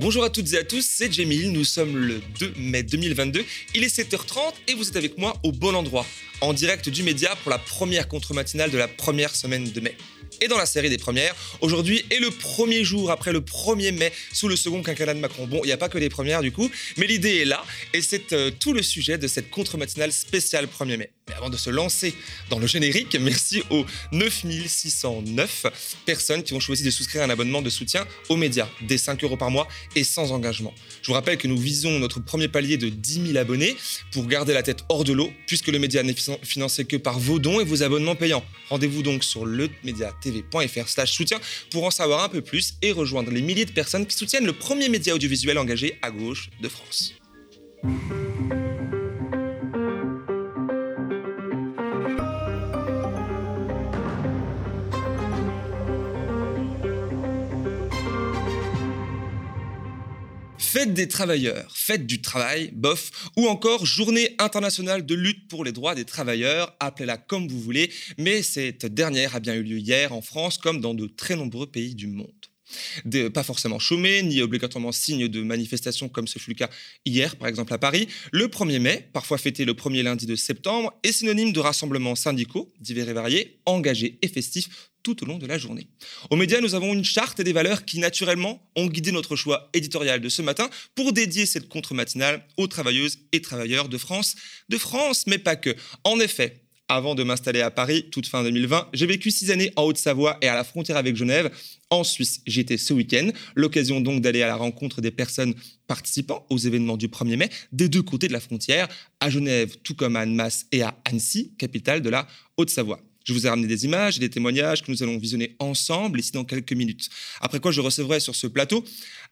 Bonjour à toutes et à tous, c'est Jamil, nous sommes le 2 mai 2022, il est 7h30 et vous êtes avec moi au bon endroit, en direct du média pour la première contre-matinale de la première semaine de mai. Et dans la série des premières, aujourd'hui est le premier jour après le 1er mai sous le second quinquennat de Macron. Bon, il n'y a pas que les premières du coup, mais l'idée est là et c'est euh, tout le sujet de cette contre-matinale spéciale 1er mai. Mais avant de se lancer dans le générique, merci aux 9609 personnes qui ont choisi de souscrire un abonnement de soutien aux médias, des 5 euros par mois et sans engagement. Je vous rappelle que nous visons notre premier palier de 10 000 abonnés pour garder la tête hors de l'eau, puisque le média n'est financé que par vos dons et vos abonnements payants. Rendez-vous donc sur lemediatv.fr slash soutien pour en savoir un peu plus et rejoindre les milliers de personnes qui soutiennent le premier média audiovisuel engagé à gauche de France. Fête des travailleurs, fête du travail, bof, ou encore journée internationale de lutte pour les droits des travailleurs, appelez-la comme vous voulez, mais cette dernière a bien eu lieu hier en France comme dans de très nombreux pays du monde. pas forcément chômés, ni obligatoirement signe de manifestation comme ce fut le cas hier, par exemple à Paris. Le 1er mai, parfois fêté le premier lundi de septembre, est synonyme de rassemblements syndicaux, divers et variés, engagés et festifs tout au long de la journée. Aux médias, nous avons une charte et des valeurs qui, naturellement, ont guidé notre choix éditorial de ce matin pour dédier cette contre-matinale aux travailleuses et travailleurs de France, de France, mais pas que. En effet, avant de m'installer à Paris, toute fin 2020, j'ai vécu six années en Haute-Savoie et à la frontière avec Genève. En Suisse, j'étais ce week-end, l'occasion donc d'aller à la rencontre des personnes participant aux événements du 1er mai des deux côtés de la frontière, à Genève, tout comme à Annemasse et à Annecy, capitale de la Haute-Savoie. Je vous ai ramené des images et des témoignages que nous allons visionner ensemble ici dans quelques minutes. Après quoi, je recevrai sur ce plateau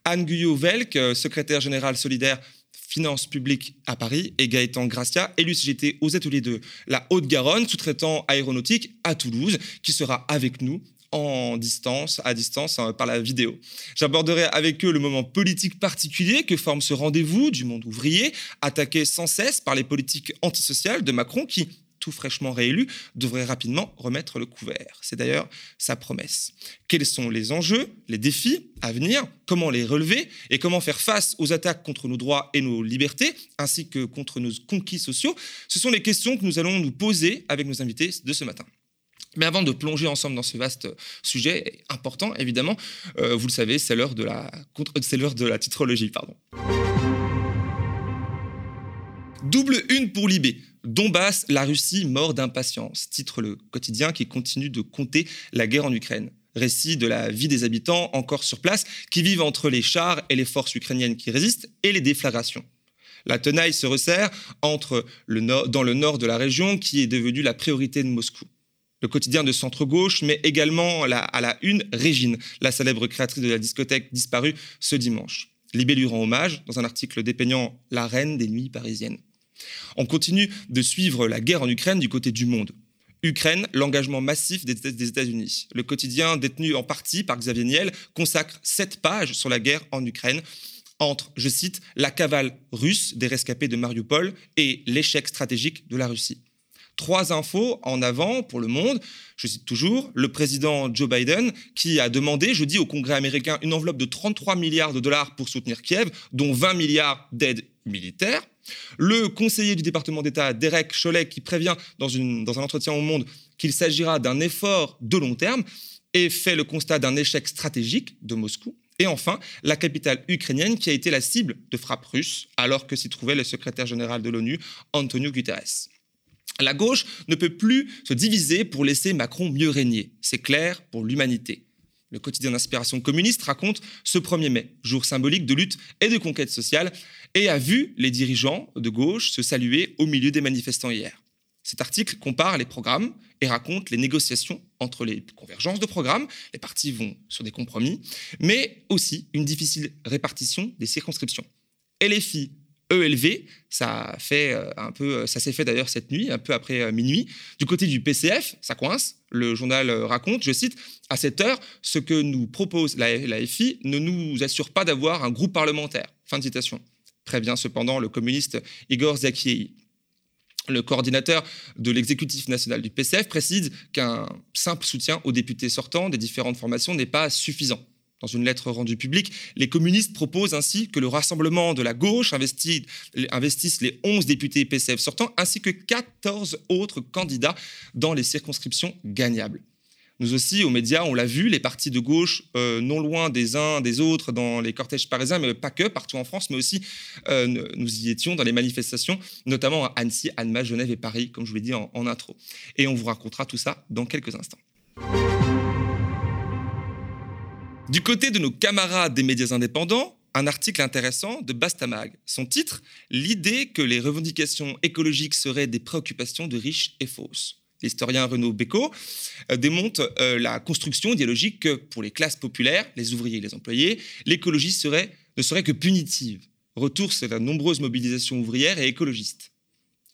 Anne Guyot-Velk, euh, secrétaire générale solidaire Finances publiques à Paris, et Gaëtan Gracia, élu CGT aux ateliers de la Haute-Garonne, sous-traitant aéronautique à Toulouse, qui sera avec nous en distance, à distance, hein, par la vidéo. J'aborderai avec eux le moment politique particulier que forme ce rendez-vous du monde ouvrier, attaqué sans cesse par les politiques antisociales de Macron qui, tout fraîchement réélu, devrait rapidement remettre le couvert. C'est d'ailleurs sa promesse. Quels sont les enjeux, les défis à venir, comment les relever et comment faire face aux attaques contre nos droits et nos libertés, ainsi que contre nos conquis sociaux? Ce sont les questions que nous allons nous poser avec nos invités de ce matin. Mais avant de plonger ensemble dans ce vaste sujet important, évidemment, euh, vous le savez, c'est l'heure de la, c'est l'heure de la titrologie, pardon. Double une pour Libé. Donbass, la Russie mort d'impatience, titre le quotidien qui continue de compter la guerre en Ukraine. Récit de la vie des habitants encore sur place qui vivent entre les chars et les forces ukrainiennes qui résistent et les déflagrations. La tenaille se resserre entre le dans le nord de la région qui est devenue la priorité de Moscou. Le quotidien de centre-gauche, mais également à la une Régine, la célèbre créatrice de la discothèque disparue ce dimanche. Libé lui rend hommage dans un article dépeignant la reine des nuits parisiennes. On continue de suivre la guerre en Ukraine du côté du monde. Ukraine, l'engagement massif des, États-Unis. Le quotidien, détenu en partie par Xavier Niel, consacre sept pages sur la guerre en Ukraine entre, je cite, la cavale russe des rescapés de Mariupol et l'échec stratégique de la Russie. Trois infos en avant pour le monde. Je cite toujours le président Joe Biden qui a demandé jeudi au Congrès américain une enveloppe de 33 milliards de dollars pour soutenir Kiev, dont 20 milliards d'aide militaire. Le conseiller du département d'État, Derek Chollet, qui prévient dans, un entretien au Monde qu'il s'agira d'un effort de long terme et fait le constat d'un échec stratégique de Moscou. Et enfin, la capitale ukrainienne qui a été la cible de frappes russes alors que s'y trouvait le secrétaire général de l'ONU, Antonio Guterres. La gauche ne peut plus se diviser pour laisser Macron mieux régner. C'est clair pour l'humanité. Le quotidien d'inspiration communiste raconte ce 1er mai, jour symbolique de lutte et de conquête sociale, et a vu les dirigeants de gauche se saluer au milieu des manifestants hier. Cet article compare les programmes et raconte les négociations entre les convergences de programmes. Les partis vont sur des compromis, mais aussi une difficile répartition des circonscriptions. LFI ELV. Ça fait euh, un peu, ça s'est fait d'ailleurs cette nuit, un peu après euh, minuit. Du côté du PCF, ça coince. Le journal euh, raconte, je cite, à cette heure, ce que nous propose la, FI ne nous assure pas d'avoir un groupe parlementaire. Fin de citation. Prévient cependant le communiste Igor Zakiei. Le coordinateur de l'exécutif national du PCF précise qu'un simple soutien aux députés sortants des différentes formations n'est pas suffisant. Dans une lettre rendue publique, les communistes proposent ainsi que le rassemblement de la gauche investisse les 11 députés PCF sortants ainsi que 14 autres candidats dans les circonscriptions gagnables. Nous aussi, aux médias, on l'a vu, les partis de gauche, euh, non loin des uns des autres dans les cortèges parisiens, mais pas que, partout en France, mais aussi euh, nous y étions dans les manifestations, notamment à Annecy, Annemasse, Genève et Paris, comme je vous l'ai dit en, en intro. Et on vous racontera tout ça dans quelques instants. Du côté de nos camarades des médias indépendants, un article intéressant de Bastamag. Son titre L'idée que les revendications écologiques seraient des préoccupations de riches est fausse. L'historien Renaud Bécaud euh, démontre euh, la construction idéologique que pour les classes populaires, les ouvriers et les employés, l'écologie ne serait que punitive. Retour sur la nombreuse mobilisation ouvrière et écologiste.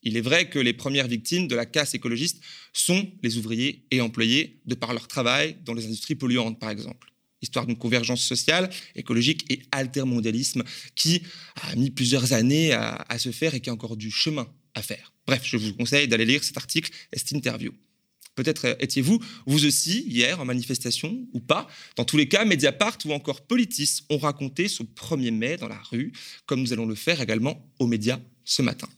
Il est vrai que les premières victimes de la casse écologiste sont les ouvriers et employés de par leur travail dans les industries polluantes, par exemple histoire d'une convergence sociale, écologique et altermondialisme qui a mis plusieurs années à, se faire et qui a encore du chemin à faire. Bref, je vous conseille d'aller lire cet article et cette interview. Peut-être étiez-vous, vous aussi, hier, en manifestation ou pas. Dans tous les cas, Mediapart ou encore Politis ont raconté ce 1er mai dans la rue, comme nous allons le faire également aux médias ce matin.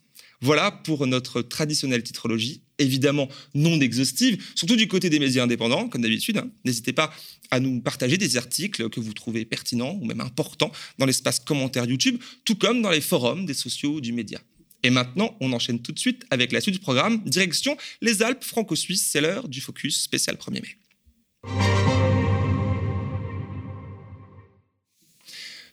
Voilà pour notre traditionnelle titrologie, évidemment non exhaustive, surtout du côté des médias indépendants, comme d'habitude. Hein. N'hésitez pas à nous partager des articles que vous trouvez pertinents ou même importants dans l'espace commentaire YouTube, tout comme dans les forums des sociaux du média. Et maintenant, on enchaîne tout de suite avec la suite du programme, direction les Alpes franco-suisses, c'est l'heure du focus spécial 1er mai.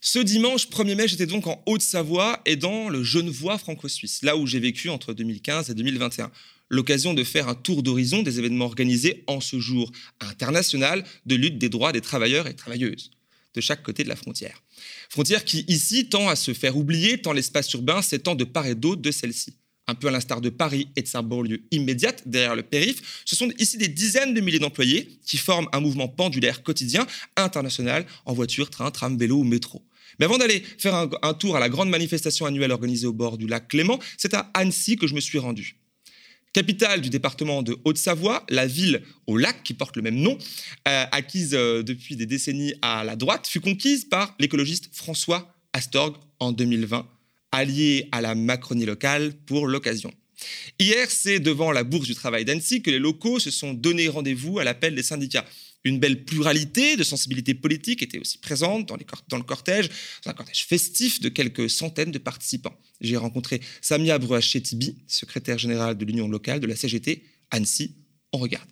Ce dimanche 1er mai, j'étais donc en Haute-Savoie et dans le Genevois franco-suisse, là où j'ai vécu entre 2015 et 2021. L'occasion de faire un tour d'horizon des événements organisés en ce jour international de lutte des droits des travailleurs et travailleuses de chaque côté de la frontière. Frontière qui, ici, tend à se faire oublier tant l'espace urbain s'étend de part et d'autre de celle-ci un peu à l'instar de Paris et de sa banlieue immédiate derrière le périph', ce sont ici des dizaines de milliers d'employés qui forment un mouvement pendulaire quotidien international en voiture, train, tram, vélo ou métro. Mais avant d'aller faire un, tour à la grande manifestation annuelle organisée au bord du lac Clément, c'est à Annecy que je me suis rendu. Capitale du département de Haute-Savoie, la ville au lac qui porte le même nom, euh, acquise euh, depuis des décennies à la droite, fut conquise par l'écologiste François Astorg en 2020, allié à la Macronie locale pour l'occasion. Hier, c'est devant la Bourse du Travail d'Annecy que les locaux se sont donné rendez-vous à l'appel des syndicats. Une belle pluralité de sensibilités politiques était aussi présente dans, le cortège, dans un cortège festif de quelques centaines de participants. J'ai rencontré Samia Bruachet-Tibi, secrétaire générale de l'Union locale de la CGT Annecy. On regarde.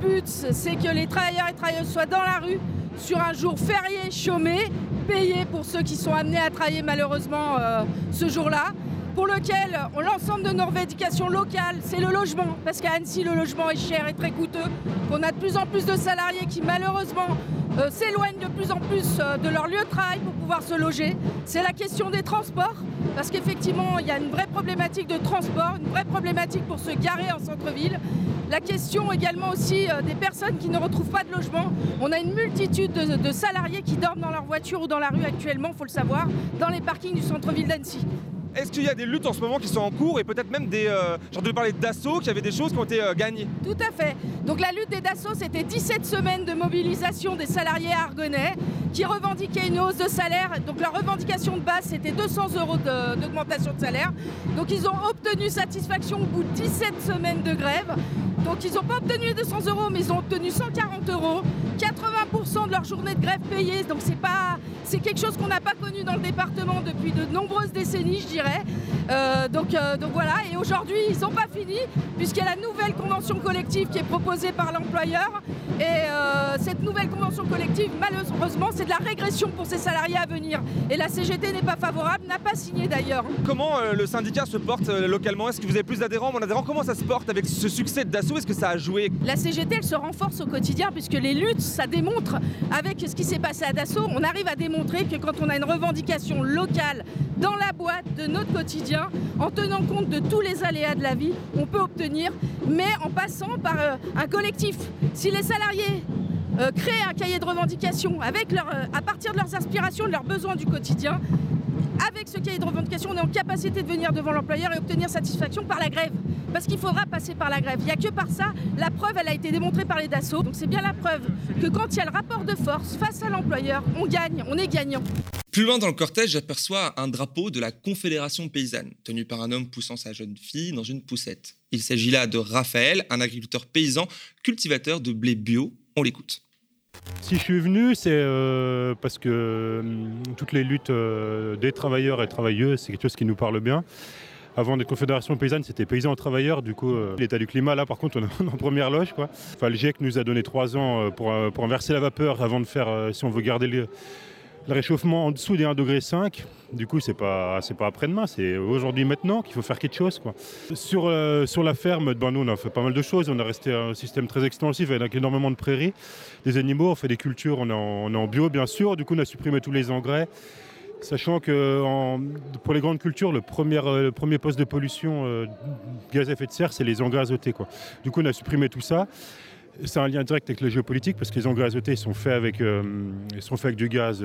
But, c'est que les travailleurs et travailleuses soient dans la rue sur un jour férié chômé payer pour ceux qui sont amenés à travailler malheureusement euh, ce jour-là pour lequel l'ensemble de nos revendications locales, c'est le logement, parce qu'à Annecy, le logement est cher et très coûteux, qu'on a de plus en plus de salariés qui malheureusement euh, s'éloignent de plus en plus euh, de leur lieu de travail pour pouvoir se loger. C'est la question des transports, parce qu'effectivement, il y a une vraie problématique de transport, une vraie problématique pour se garer en centre-ville. La question également aussi euh, des personnes qui ne retrouvent pas de logement. On a une multitude de, de salariés qui dorment dans leur voiture ou dans la rue actuellement, il faut le savoir, dans les parkings du centre-ville d'Annecy. Est-ce qu'il y a des luttes en ce moment qui sont en cours et peut-être même des. Euh, genre de parler d'assaut, qu'il y avait des choses qui ont été euh, gagnées Tout à fait. Donc la lutte des Dassault, c'était 17 semaines de mobilisation des salariés argonais qui revendiquaient une hausse de salaire. Donc leur revendication de base, c'était 200 euros d'augmentation de, salaire. Donc ils ont obtenu satisfaction au bout de 17 semaines de grève. Donc ils n'ont pas obtenu les 200 euros, mais ils ont obtenu 140 euros, 80% de leur journée de grève payée. Donc c'est quelque chose qu'on n'a pas connu dans le département depuis de nombreuses décennies, je dirais. Euh, donc, euh, donc voilà. Et aujourd'hui, ils n'ont pas fini puisqu'il y a la nouvelle convention collective qui est proposée par l'employeur. Et euh, cette nouvelle convention collective, malheureusement, c'est de la régression pour ces salariés à venir. Et la CGT n'est pas favorable, n'a pas signé d'ailleurs. Comment le syndicat se porte localement? Est-ce que vous avez plus d'adhérents, moins d'adhérents Comment ça se porte avec ce succès d'assaut Est-ce que ça a joué? La CGT, elle se renforce au quotidien puisque les luttes, ça démontre avec ce qui s'est passé à Dassault, on arrive à démontrer que quand on a une revendication locale dans la boîte de notre quotidien, en tenant compte de tous les aléas de la vie, on peut obtenir, mais en passant par euh, un collectif. Si les salariés euh, créent un cahier de revendication avec leur, euh, à partir de leurs aspirations, de leurs besoins du quotidien, avec ce cahier de revendication, on est en capacité de venir devant l'employeur et obtenir satisfaction par la grève. Parce qu'il faudra passer par la grève. Il n'y a que par ça, la preuve, elle a été démontrée par les Dassault. Donc c'est bien la preuve que quand il y a le rapport de force face à l'employeur, on gagne, on est gagnant. Plus loin dans le cortège, j'aperçois un drapeau de la Confédération paysanne, tenu par un homme poussant sa jeune fille dans une poussette. Il s'agit là de Raphaël, un agriculteur paysan, cultivateur de blé bio. On l'écoute. Si je suis venu, c'est euh, parce que hum, toutes les luttes euh, des travailleurs et travailleuses, c'est quelque chose qui nous parle bien. Avant des confédérations paysannes, c'était paysans travailleurs. Du coup, euh, l'état du climat, là, par contre, on est en première loge. Enfin, le GIEC nous a donné trois ans pour, pour inverser la vapeur avant de faire, si on veut garder le, réchauffement en dessous des 1,5 degré. Du coup, c'est pas pas après-demain, c'est aujourd'hui maintenant qu'il faut faire quelque chose. Sur, euh, sur la ferme, ben, nous on a fait pas mal de choses. On a resté un système très extensif avec énormément de prairies, des animaux, on fait des cultures, on est en bio bien sûr. Du coup, on a supprimé tous les engrais. Sachant que pour les grandes cultures, le premier, euh, poste de pollution euh, gaz à effet de serre, c'est les engrais azotés. Du coup, on a supprimé tout ça. C'est un lien direct avec la géopolitique parce que les engrais azotés sont faits avec, euh, sont faits avec du gaz,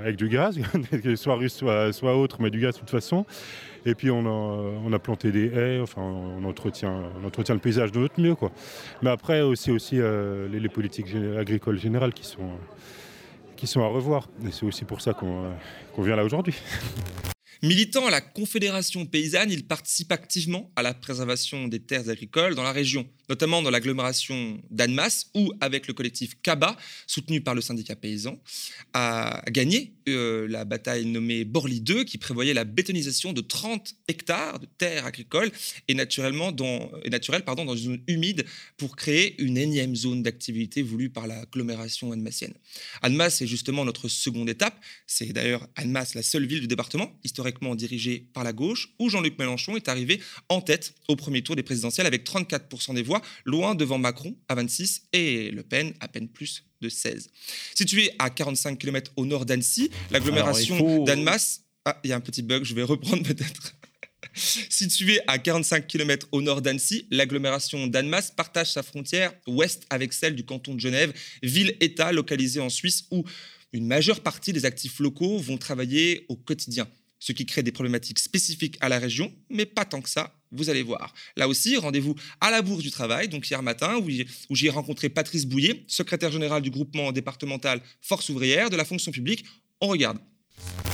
avec du gaz, soit russe, soit, autre, mais du gaz de toute façon. Et puis on a, planté des haies, enfin on entretient, le paysage de notre mieux. Mais après aussi, aussi les, politiques agricoles générales qui sont, qui sont à revoir. Et c'est aussi pour ça qu'on qu vient là aujourd'hui. Militant à la Confédération paysanne, il participe activement à la préservation des terres agricoles dans la région notamment dans l'agglomération d'Annemasse, où, avec le collectif CABA, soutenu par le syndicat paysan, a gagné euh, la bataille nommée Borly 2, qui prévoyait la bétonisation de 30 hectares de terres agricoles et, naturellement dans, naturelles dans une zone humide pour créer une énième zone d'activité voulue par l'agglomération annemassienne. Annemasse est justement notre seconde étape. C'est d'ailleurs Annemasse, la seule ville du département, historiquement dirigée par la gauche, où Jean-Luc Mélenchon est arrivé en tête au premier tour des présidentielles avec 34% des voix loin devant Macron à 26 et Le Pen à peine plus de 16. Situé à 45 km au nord d'Annecy, l'agglomération d'Annemasse... Ah, il y a un petit bug, je vais reprendre peut-être. Situé à 45 km au nord d'Annecy, l'agglomération d'Annemasse partage sa frontière ouest avec celle du canton de Genève, ville-État localisée en Suisse où une majeure partie des actifs locaux vont travailler au quotidien ce qui crée des problématiques spécifiques à la région, mais pas tant que ça, vous allez voir. Là aussi, rendez-vous à la Bourse du Travail, donc hier matin, où j'y ai rencontré Patrice Bouillet, secrétaire général du groupement départemental Force ouvrière de la fonction publique. On regarde.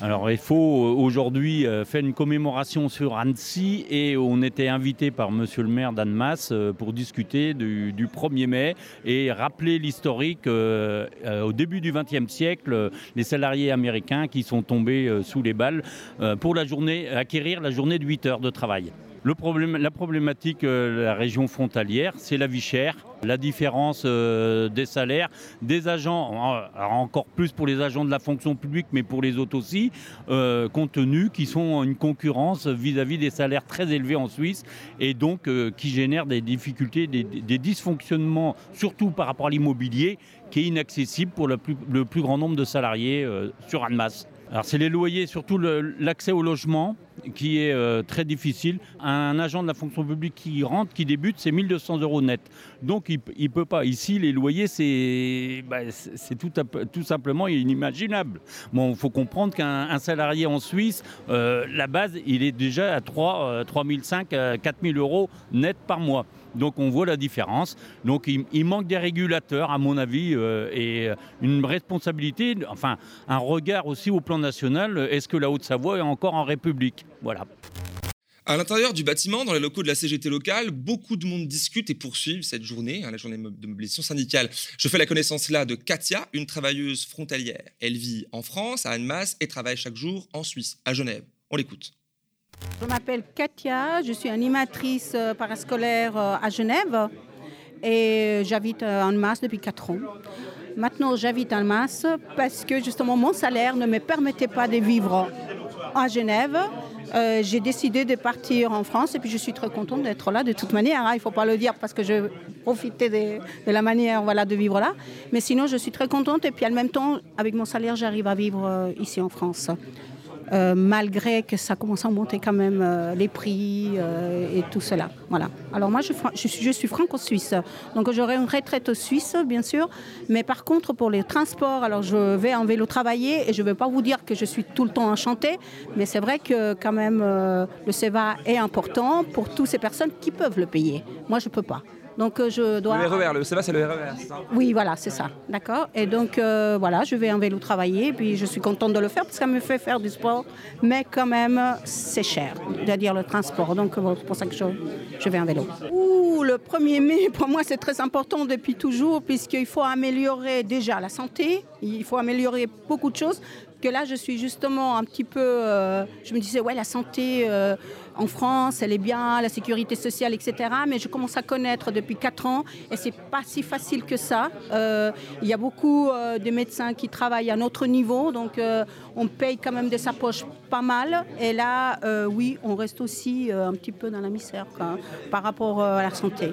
Alors il faut euh, aujourd'hui euh, faire une commémoration sur Annecy et on était invité par monsieur le maire d'Annemasse euh, pour discuter du, 1er mai et rappeler l'historique au début du XXe siècle, les salariés américains qui sont tombés sous les balles pour la journée, acquérir la journée de 8 heures de travail. La problématique de la région frontalière, c'est la vie chère la différence euh, des salaires des agents, encore plus pour les agents de la fonction publique, mais pour les autres aussi, euh, compte tenu qu'ils sont une concurrence vis-à-vis des salaires très élevés en Suisse et donc euh, qui génèrent des difficultés, des, dysfonctionnements, surtout par rapport à l'immobilier, qui est inaccessible pour le plus, le plus grand nombre de salariés sur Annemasse. Alors c'est les loyers, surtout l'accès au logement qui est euh, très difficile. Un agent de la fonction publique qui rentre, qui débute, c'est 1200 euros net. Donc il ne peut pas. Ici, les loyers, c'est bah, tout, simplement inimaginable. Bon, il faut comprendre qu'un salarié en Suisse, euh, la base, il est déjà à 3, 3005, 4000 euros net par mois. Donc on voit la différence. Donc il, manque des régulateurs, à mon avis, euh, et une responsabilité, enfin un regard aussi au plan national. Est-ce que la Haute-Savoie est encore en République? Voilà. À l'intérieur du bâtiment, dans les locaux de la CGT locale, beaucoup de monde discute et poursuit cette journée, hein, la journée de mobilisation syndicale. Je fais la connaissance là de Katia, une travailleuse frontalière. Elle vit en France, à Annemasse, et travaille chaque jour en Suisse, à Genève. On l'écoute. Je m'appelle Katia, je suis animatrice euh, parascolaire euh, à Genève et j'habite euh, en masse depuis 4 ans. Maintenant, j'habite en masse parce que justement mon salaire ne me permettait pas de vivre à Genève. j'ai décidé de partir en France et puis je suis très contente d'être là de toute manière. Hein. il ne faut pas le dire parce que je profitais de, la manière voilà, de vivre là. Mais sinon, je suis très contente et puis en même temps, avec mon salaire, j'arrive à vivre ici en France. Euh, malgré que ça commence à monter quand même euh, les prix euh, et tout cela. Voilà. Alors moi, je, je suis, je suis franco-suisse, donc j'aurai une retraite suisse, bien sûr, mais par contre, pour les transports, alors je vais en vélo travailler et je ne vais pas vous dire que je suis tout le temps enchantée, mais c'est vrai que quand même, le CEVA est important pour toutes ces personnes qui peuvent le payer. Moi, je ne peux pas. Donc euh, je dois. Le RER, le CEVA, c'est le RER, c'est ça Oui, voilà, c'est ça. D'accord. Et donc euh, voilà, je vais en vélo travailler, puis je suis contente de le faire parce que ça me fait faire du sport, mais quand même, c'est cher, c'est-à-dire le transport. Donc c'est pour ça que je, je vais en vélo. Ouh, le 1er mai, pour moi, c'est très important depuis toujours, puisqu'il faut améliorer déjà la santé, il faut améliorer beaucoup de choses. Là, je suis justement un petit peu. Euh, je me disais, ouais, la santé en France, elle est bien, la sécurité sociale, etc. Mais je commence à connaître depuis 4 ans et c'est pas si facile que ça. Euh, il y a beaucoup euh, de médecins qui travaillent à notre niveau, donc euh, on paye quand même de sa poche pas mal. Et là, oui, on reste aussi un petit peu dans la misère par rapport à la santé.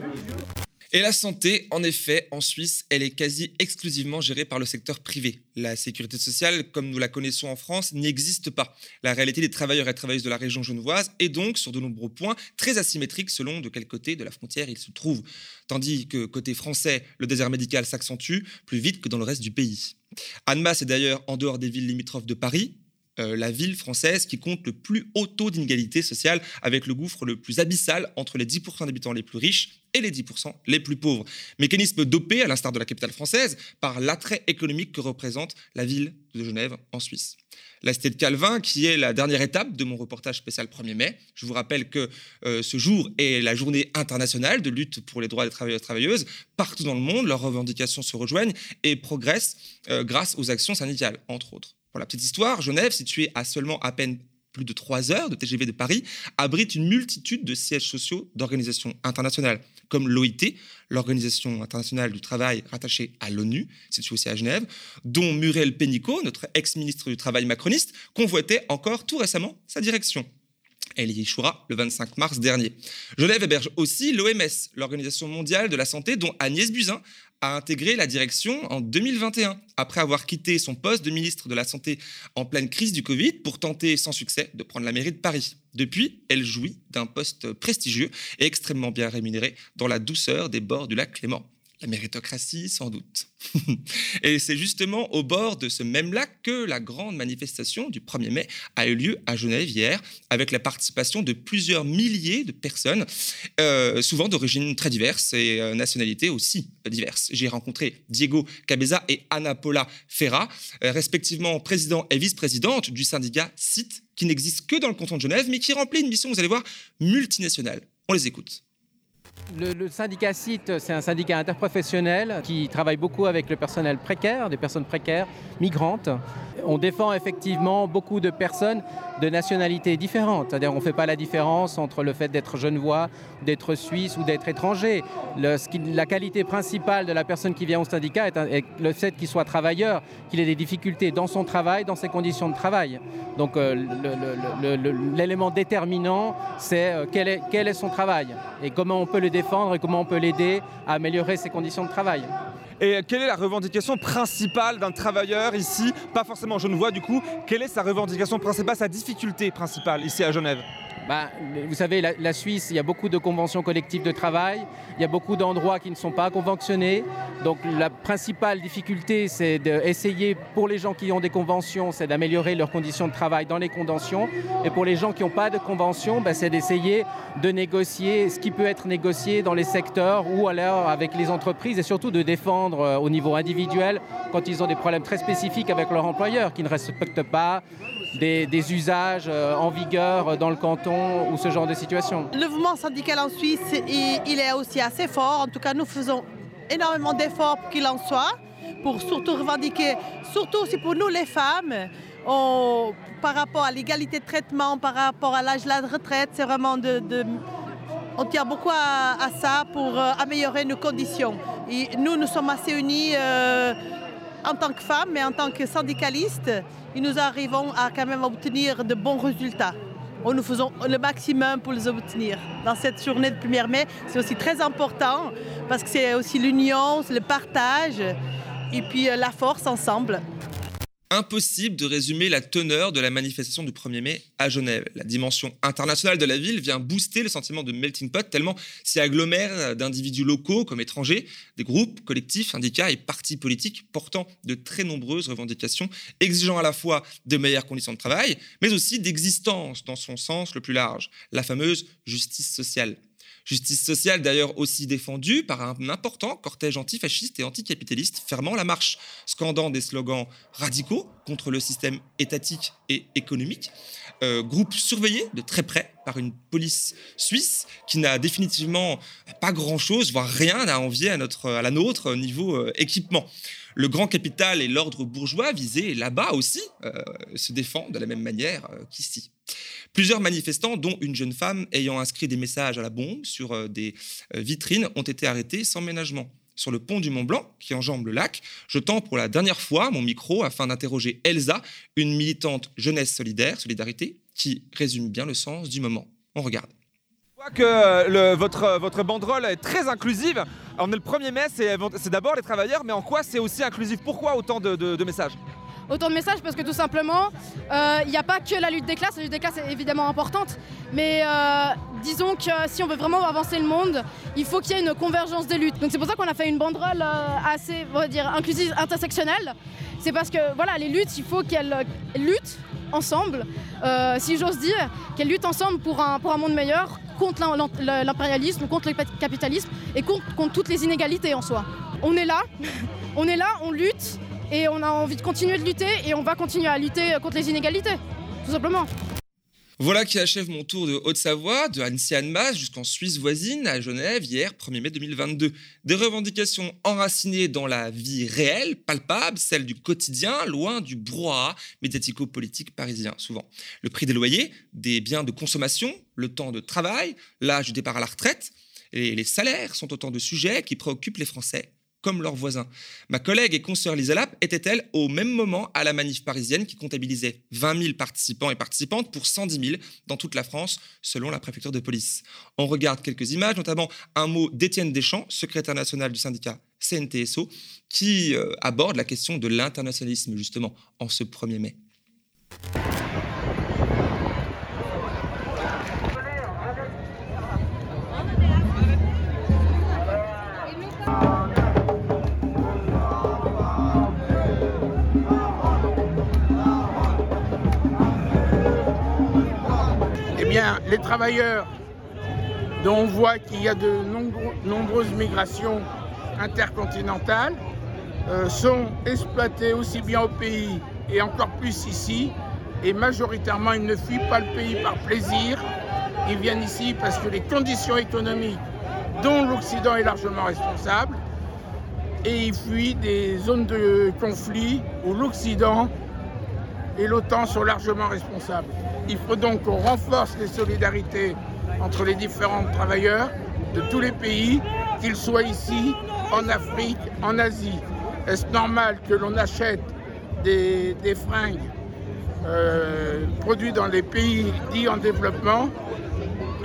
Et la santé, en effet, en Suisse, elle est quasi exclusivement gérée par le secteur privé. La sécurité sociale, comme nous la connaissons en France, n'existe pas. La réalité des travailleurs et travailleuses de la région genevoise est donc, sur de nombreux points, très asymétrique selon de quel côté de la frontière ils se trouvent. Tandis que côté français, le désert médical s'accentue plus vite que dans le reste du pays. Annemasse est d'ailleurs en dehors des villes limitrophes de Paris, euh, la ville française qui compte le plus haut taux d'inégalité sociale, avec le gouffre le plus abyssal entre les 10% d'habitants les plus riches et les 10% les plus pauvres. Mécanisme dopé, à l'instar de la capitale française, par l'attrait économique que représente la ville de Genève en Suisse. La cité de Calvin, qui est la dernière étape de mon reportage spécial 1er mai. Je vous rappelle que euh, ce jour est la journée internationale de lutte pour les droits des travailleurs et travailleuses. Partout dans le monde, leurs revendications se rejoignent et progressent euh, grâce aux actions syndicales, entre autres. Pour la petite histoire, Genève, située à seulement à peine plus de trois heures de TGV de Paris, abrite une multitude de sièges sociaux d'organisations internationales, comme l'OIT, l'Organisation internationale du travail rattachée à l'ONU, située aussi à Genève, dont Muriel Pénicaud, notre ex-ministre du Travail macroniste, convoitait encore tout récemment sa direction. Elle y échouera le 25 mars dernier. Genève héberge aussi l'OMS, l'Organisation mondiale de la santé, dont Agnès Buzyn a intégré la direction en 2021, après avoir quitté son poste de ministre de la Santé en pleine crise du Covid pour tenter sans succès de prendre la mairie de Paris. Depuis, elle jouit d'un poste prestigieux et extrêmement bien rémunéré dans la douceur des bords du lac Clément. La méritocratie, sans doute. et c'est justement au bord de ce même lac que la grande manifestation du 1er mai a eu lieu à Genève hier, avec la participation de plusieurs milliers de personnes, euh, souvent d'origines très diverses et euh, nationalités aussi diverses. J'ai rencontré Diego Cabeza et Anna Paula Ferra, euh, respectivement président et vice-présidente du syndicat CIT, qui n'existe que dans le canton de Genève, mais qui remplit une mission, vous allez voir, multinationale. On les écoute. Le, syndicat CIT, c'est un syndicat interprofessionnel qui travaille beaucoup avec le personnel précaire, des personnes précaires, migrantes. On défend effectivement beaucoup de personnes de nationalités différentes. C'est-à-dire on ne fait pas la différence entre le fait d'être genevois, d'être suisse ou d'être étranger. la qualité principale de la personne qui vient au syndicat est, le fait qu'il soit travailleur, qu'il ait des difficultés dans son travail, dans ses conditions de travail. Donc euh, l'élément déterminant, c'est euh, quel, est, est son travail et comment on peut le défendre et comment on peut l'aider à améliorer ses conditions de travail. Et quelle est la revendication principale d'un travailleur ici? Pas forcément genevois du coup. Quelle est sa revendication principale, sa difficulté principale ici à Genève? Bah, vous savez, la, Suisse, il y a beaucoup de conventions collectives de travail, il y a beaucoup d'endroits qui ne sont pas conventionnés. Donc la principale difficulté, c'est d'essayer, pour les gens qui ont des conventions, c'est d'améliorer leurs conditions de travail dans les conventions. Et pour les gens qui n'ont pas de convention, bah, c'est d'essayer de négocier ce qui peut être négocié dans les secteurs ou alors avec les entreprises et surtout de défendre euh, au niveau individuel quand ils ont des problèmes très spécifiques avec leur employeur qui ne respectent pas des, usages euh, en vigueur dans le canton ou ce genre de situation Le mouvement syndical en Suisse, il, est aussi assez fort. En tout cas, nous faisons énormément d'efforts pour qu'il en soit, pour surtout revendiquer, surtout aussi pour nous les femmes, par rapport à l'égalité de traitement, par rapport à l'âge de la retraite, c'est vraiment de, on tient beaucoup à, ça pour euh, améliorer nos conditions. Nous, nous sommes assez unis euh, en tant que femmes, mais en tant que syndicalistes et nous arrivons à quand même obtenir de bons résultats. Nous faisons le maximum pour les obtenir. Dans cette journée de 1er mai, c'est aussi très important parce que c'est aussi l'union, le partage et puis euh, la force ensemble. Impossible de résumer la teneur de la manifestation du 1er mai à Genève. La dimension internationale de la ville vient booster le sentiment de melting pot tellement s'y agglomèrent d'individus locaux comme étrangers, des groupes, collectifs, syndicats et partis politiques portant de très nombreuses revendications, exigeant à la fois de meilleures conditions de travail, mais aussi d'existence dans son sens le plus large, la fameuse justice sociale. Justice sociale d'ailleurs aussi défendue par un important cortège antifasciste et anticapitaliste fermant la marche, scandant des slogans radicaux contre le système étatique et économique. Euh, groupe surveillé de très près par une police suisse qui n'a définitivement pas grand-chose, voire rien à envier à, la nôtre niveau euh, équipement. Le grand capital et l'ordre bourgeois visé là-bas aussi euh, se défendent de la même manière qu'ici. Plusieurs manifestants, dont une jeune femme ayant inscrit des messages à la bombe sur euh, des euh, vitrines, ont été arrêtés sans ménagement. Sur le pont du Mont Blanc, qui enjambe le lac, je tends pour la dernière fois mon micro afin d'interroger Elsa, une militante jeunesse solidaire, solidarité, qui résume bien le sens du moment. On regarde. Que votre, votre banderole est très inclusive. on est le 1er mai, c'est d'abord les travailleurs, mais en quoi c'est aussi inclusif? Pourquoi autant de messages? Autant de messages parce que tout simplement, il euh, n'y a pas que la lutte des classes. La lutte des classes est évidemment importante, mais euh, disons que si on veut vraiment avancer le monde, il faut qu'il y ait une convergence des luttes. Donc c'est pour ça qu'on a fait une banderole euh, assez, on va dire, inclusive, intersectionnelle. C'est parce que voilà, les luttes, il faut qu'elles luttent ensemble, si j'ose dire, qu'elles luttent ensemble pour un, pour un monde meilleur contre l'impérialisme, contre le capitalisme et contre, contre toutes les inégalités en soi. On est là, on est là, on lutte et on a envie de continuer de lutter et on va continuer à lutter contre les inégalités, tout simplement. Voilà qui achève mon tour de Haute-Savoie, de Annecy-Annemasse jusqu'en Suisse voisine, à Genève, hier, 1er mai 2022. Des revendications enracinées dans la vie réelle, palpable, celle du quotidien, loin du brouhaha médiatico-politique parisien, souvent. Le prix des loyers, des biens de consommation, le temps de travail, l'âge du départ à la retraite, et les salaires sont autant de sujets qui préoccupent les Français comme leurs voisins. Ma collègue et consoeur Lisa Lap était-elle au même moment à la manif parisienne qui comptabilisait 20 000 participants et participantes pour 110 000 dans toute la France, selon la préfecture de police. On regarde quelques images, notamment un mot d'Étienne Deschamps, secrétaire national du syndicat CNTSO, qui euh, aborde la question de l'internationalisme justement en ce 1er mai. Les travailleurs dont on voit qu'il y a de nombreuses migrations intercontinentales euh, sont exploités aussi bien au pays et encore plus ici. Et majoritairement, ils ne fuient pas le pays par plaisir. Ils viennent ici parce que les conditions économiques dont l'Occident est largement responsable, et ils fuient des zones de conflit où l'Occident et l'OTAN sont largement responsables. Il faut donc qu'on renforce les solidarités entre les différents travailleurs de tous les pays, qu'ils soient ici, en Afrique, en Asie. Est-ce normal que l'on achète des, fringues euh, produites dans les pays dits en développement,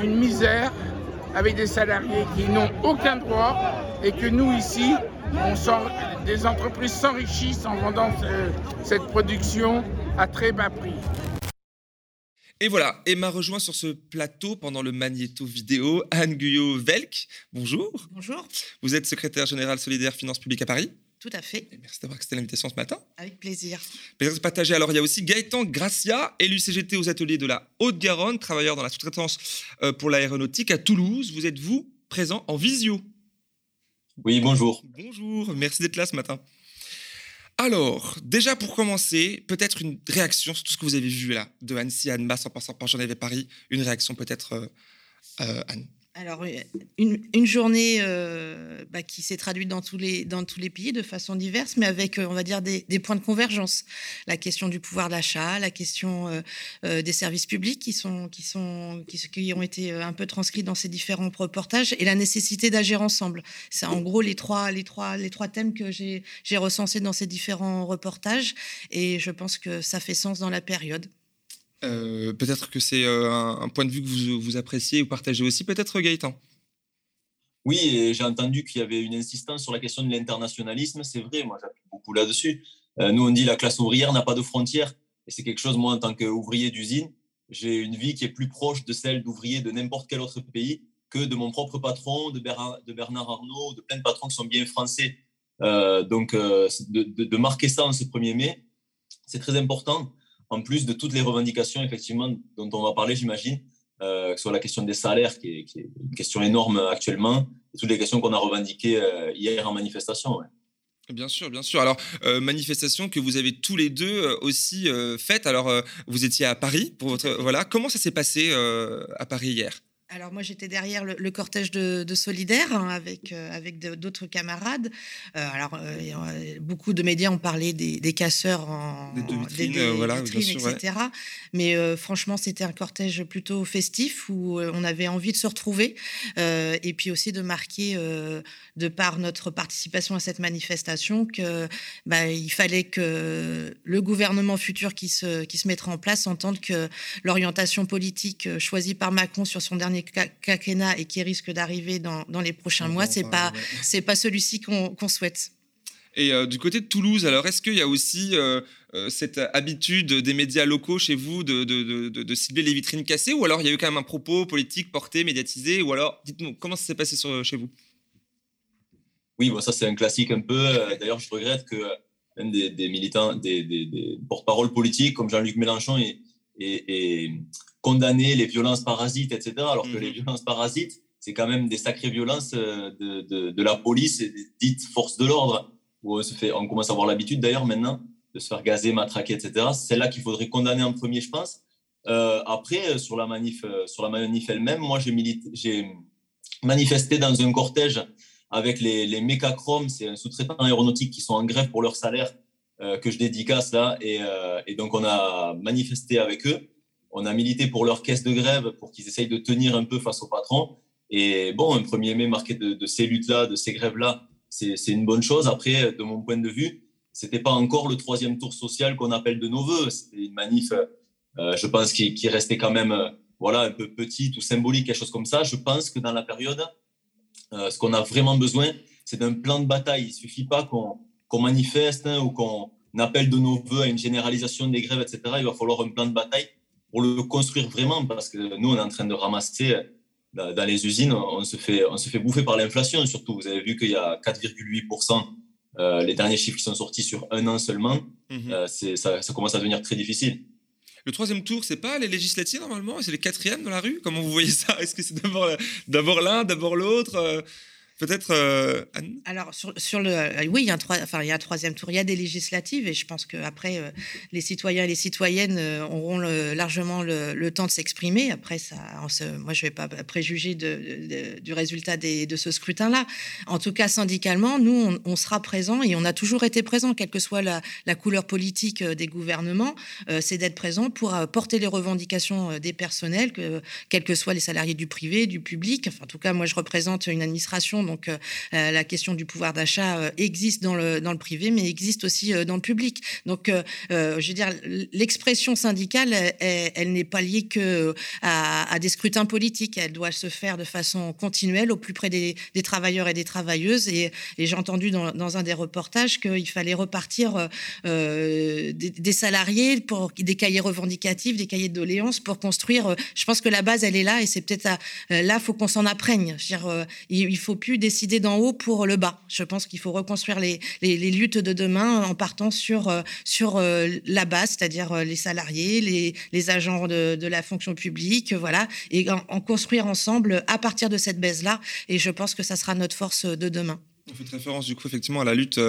une misère avec des salariés qui n'ont aucun droit et que nous ici, des entreprises s'enrichissent en vendant cette production à très bas prix. Et voilà, Emma rejoint sur ce plateau pendant le magnéto vidéo Anne Guyot-Velk. Bonjour. Bonjour. Vous êtes secrétaire général solidaire Finances publiques à Paris. Tout à fait. merci d'avoir accepté l'invitation ce matin. Avec plaisir. Plaisir de partager. Alors, il y a aussi Gaëtan Gracia, élu CGT aux ateliers de la Haute-Garonne, travailleur dans la sous-traitance euh, pour l'aéronautique à Toulouse. Vous êtes, vous, présent en visio? Oui, bonjour. Bonjour, merci d'être là ce matin. Alors, déjà pour commencer, peut-être une réaction sur tout ce que vous avez vu là, de Annecy à Annemasse en passant par Genève et Paris. Une réaction peut-être, euh, euh, Anne? Alors, euh, une, journée euh, bah, qui s'est traduite dans tous, les, dans tous les pays de façon diverse, mais avec, euh, on va dire, des, points de convergence. La question du pouvoir d'achat, la question des services publics qui, sont, qui, sont, qui, ont été un peu transcrits dans ces différents reportages et la nécessité d'agir ensemble. C'est en gros les trois, les trois, les trois thèmes que j'ai recensés dans ces différents reportages et je pense que ça fait sens dans la période. Euh, peut-être que c'est euh, un, point de vue que vous, vous appréciez ou partagez aussi, peut-être Gaëtan? Oui, j'ai entendu qu'il y avait une insistance sur la question de l'internationalisme. C'est vrai, moi j'appuie beaucoup là-dessus. nous, on dit la classe ouvrière n'a pas de frontières. Et c'est quelque chose, moi, en tant qu'ouvrier d'usine, j'ai une vie qui est plus proche de celle d'ouvrier de n'importe quel autre pays que de mon propre patron, de Bernard, de Arnault, de plein de patrons qui sont bien français. donc, de, de, marquer ça en ce 1er mai, c'est très important, en plus de toutes les revendications, effectivement, dont on va parler, j'imagine, euh, sur la question des salaires, qui est, une question énorme actuellement, et toutes les questions qu'on a revendiquées euh, hier en manifestation. Bien sûr, bien sûr. Alors, euh, manifestation que vous avez tous les deux aussi faite. Alors, vous étiez à Paris pour votre. Voilà. Comment ça s'est passé à Paris hier? Alors moi j'étais derrière le, cortège de, Solidaire hein, avec euh, avec d'autres camarades. Euh, alors euh, beaucoup de médias ont parlé des, casseurs en des, vitrines, voilà, etc. Mais franchement c'était un cortège plutôt festif où on avait envie de se retrouver et puis aussi de marquer de par notre participation à cette manifestation que bah, il fallait que le gouvernement futur qui se qui se mettra en place entende que l'orientation politique choisie par Macron sur son dernier quinquennat et qui risque d'arriver dans, les prochains mois, c'est pas c'est pas celui-ci qu'on souhaite. Et euh, du côté de Toulouse, alors est-ce qu'il y a aussi euh, euh, cette habitude des médias locaux chez vous de, de, de, cibler les vitrines cassées ou alors il y a eu quand même un propos politique porté, médiatisé ou alors dites-nous comment ça s'est passé sur, chez vous? Oui, bon, ça c'est un classique un peu. D'ailleurs, je regrette que même des, militants, des, des, porte-paroles politiques comme Jean-Luc Mélenchon et, et condamner les violences parasites, etc. Alors que les mhm. violences parasites, c'est quand même des sacrées violences euh, de, de, la police et des dites forces de l'ordre, où on, se fait, on commence à avoir l'habitude d'ailleurs maintenant de se faire gazer, matraquer, etc. C'est là qu'il faudrait condamner en premier, je pense. Euh, après, euh, sur la manif, sur la manif elle-même, moi, j'ai manifesté dans un cortège avec les, les Mécachromes, c'est un sous-traitant aéronautique qui sont en grève pour leur salaire, que je dédicace là. Et, et, donc, on a manifesté avec eux on a milité pour leur caisse de grève pour qu'ils essayent de tenir un peu face au patron. Et bon, un 1er mai marqué de, ces luttes-là, de ces grèves-là, c'est une bonne chose. Après, de mon point de vue, c'était pas encore le troisième tour social qu'on appelle de nos voeux. C'était une manif, euh, je pense, qui, restait quand même euh, voilà, un peu petite ou symbolique, quelque chose comme ça. Je pense que dans la période, euh, ce qu'on a vraiment besoin, c'est d'un plan de bataille. Il suffit pas qu'on manifeste hein, ou qu'on appelle de nos voeux à une généralisation des grèves, etc. Il va falloir un plan de bataille pour le construire vraiment, parce que nous, on est en train de ramasser dans les usines, on se fait, on se fait bouffer par l'inflation surtout. Vous avez vu qu'il y a 4,8%, euh, les derniers chiffres qui sont sortis sur un an seulement, mhm. euh, ça, ça, commence à devenir très difficile. Le troisième tour, c'est pas les législatives normalement, c'est les quatrièmes dans la rue? Comment vous voyez ça? Est-ce que c'est d'abord l'un, d'abord l'autre euh? Peut-être euh, Alors sur, sur le euh, oui, il y a un enfin il y a un troisième tour, il y a des législatives et je pense que après euh, les citoyens et les citoyennes auront largement le, temps de s'exprimer. Après ça, moi je vais pas préjuger du résultat de ce scrutin-là. En tout cas syndicalement, nous on, sera présent et on a toujours été présent, quelle que soit la, la couleur politique des gouvernements, c'est d'être présent pour porter les revendications des personnels, que, quels que soient les salariés du privé, du public. Enfin, en tout cas, moi je représente une administration donc euh, euh, la question du pouvoir d'achat euh, existe dans le, dans le privé, mais existe aussi dans le public. Donc, je veux dire, l'expression syndicale, elle, n'est pas liée que à, des scrutins politiques. Elle doit se faire de façon continuelle au plus près des, travailleurs et des travailleuses. Et, j'ai entendu dans, un des reportages qu'il fallait repartir des, salariés pour des cahiers revendicatifs, des cahiers de doléances pour construire. je pense que la base, elle est là et c'est peut-être là, faut qu'on s'en apprenne. Je veux dire, il, il faut plus décider d'en haut pour le bas. Je pense qu'il faut reconstruire les, les, luttes de demain en partant sur, euh, sur euh, la base, c'est-à-dire euh, les salariés, les, les agents de, de, la fonction publique, voilà, et en, construire ensemble à partir de cette base-là. Et je pense que ça sera notre force de demain. On fait référence du coup effectivement à la lutte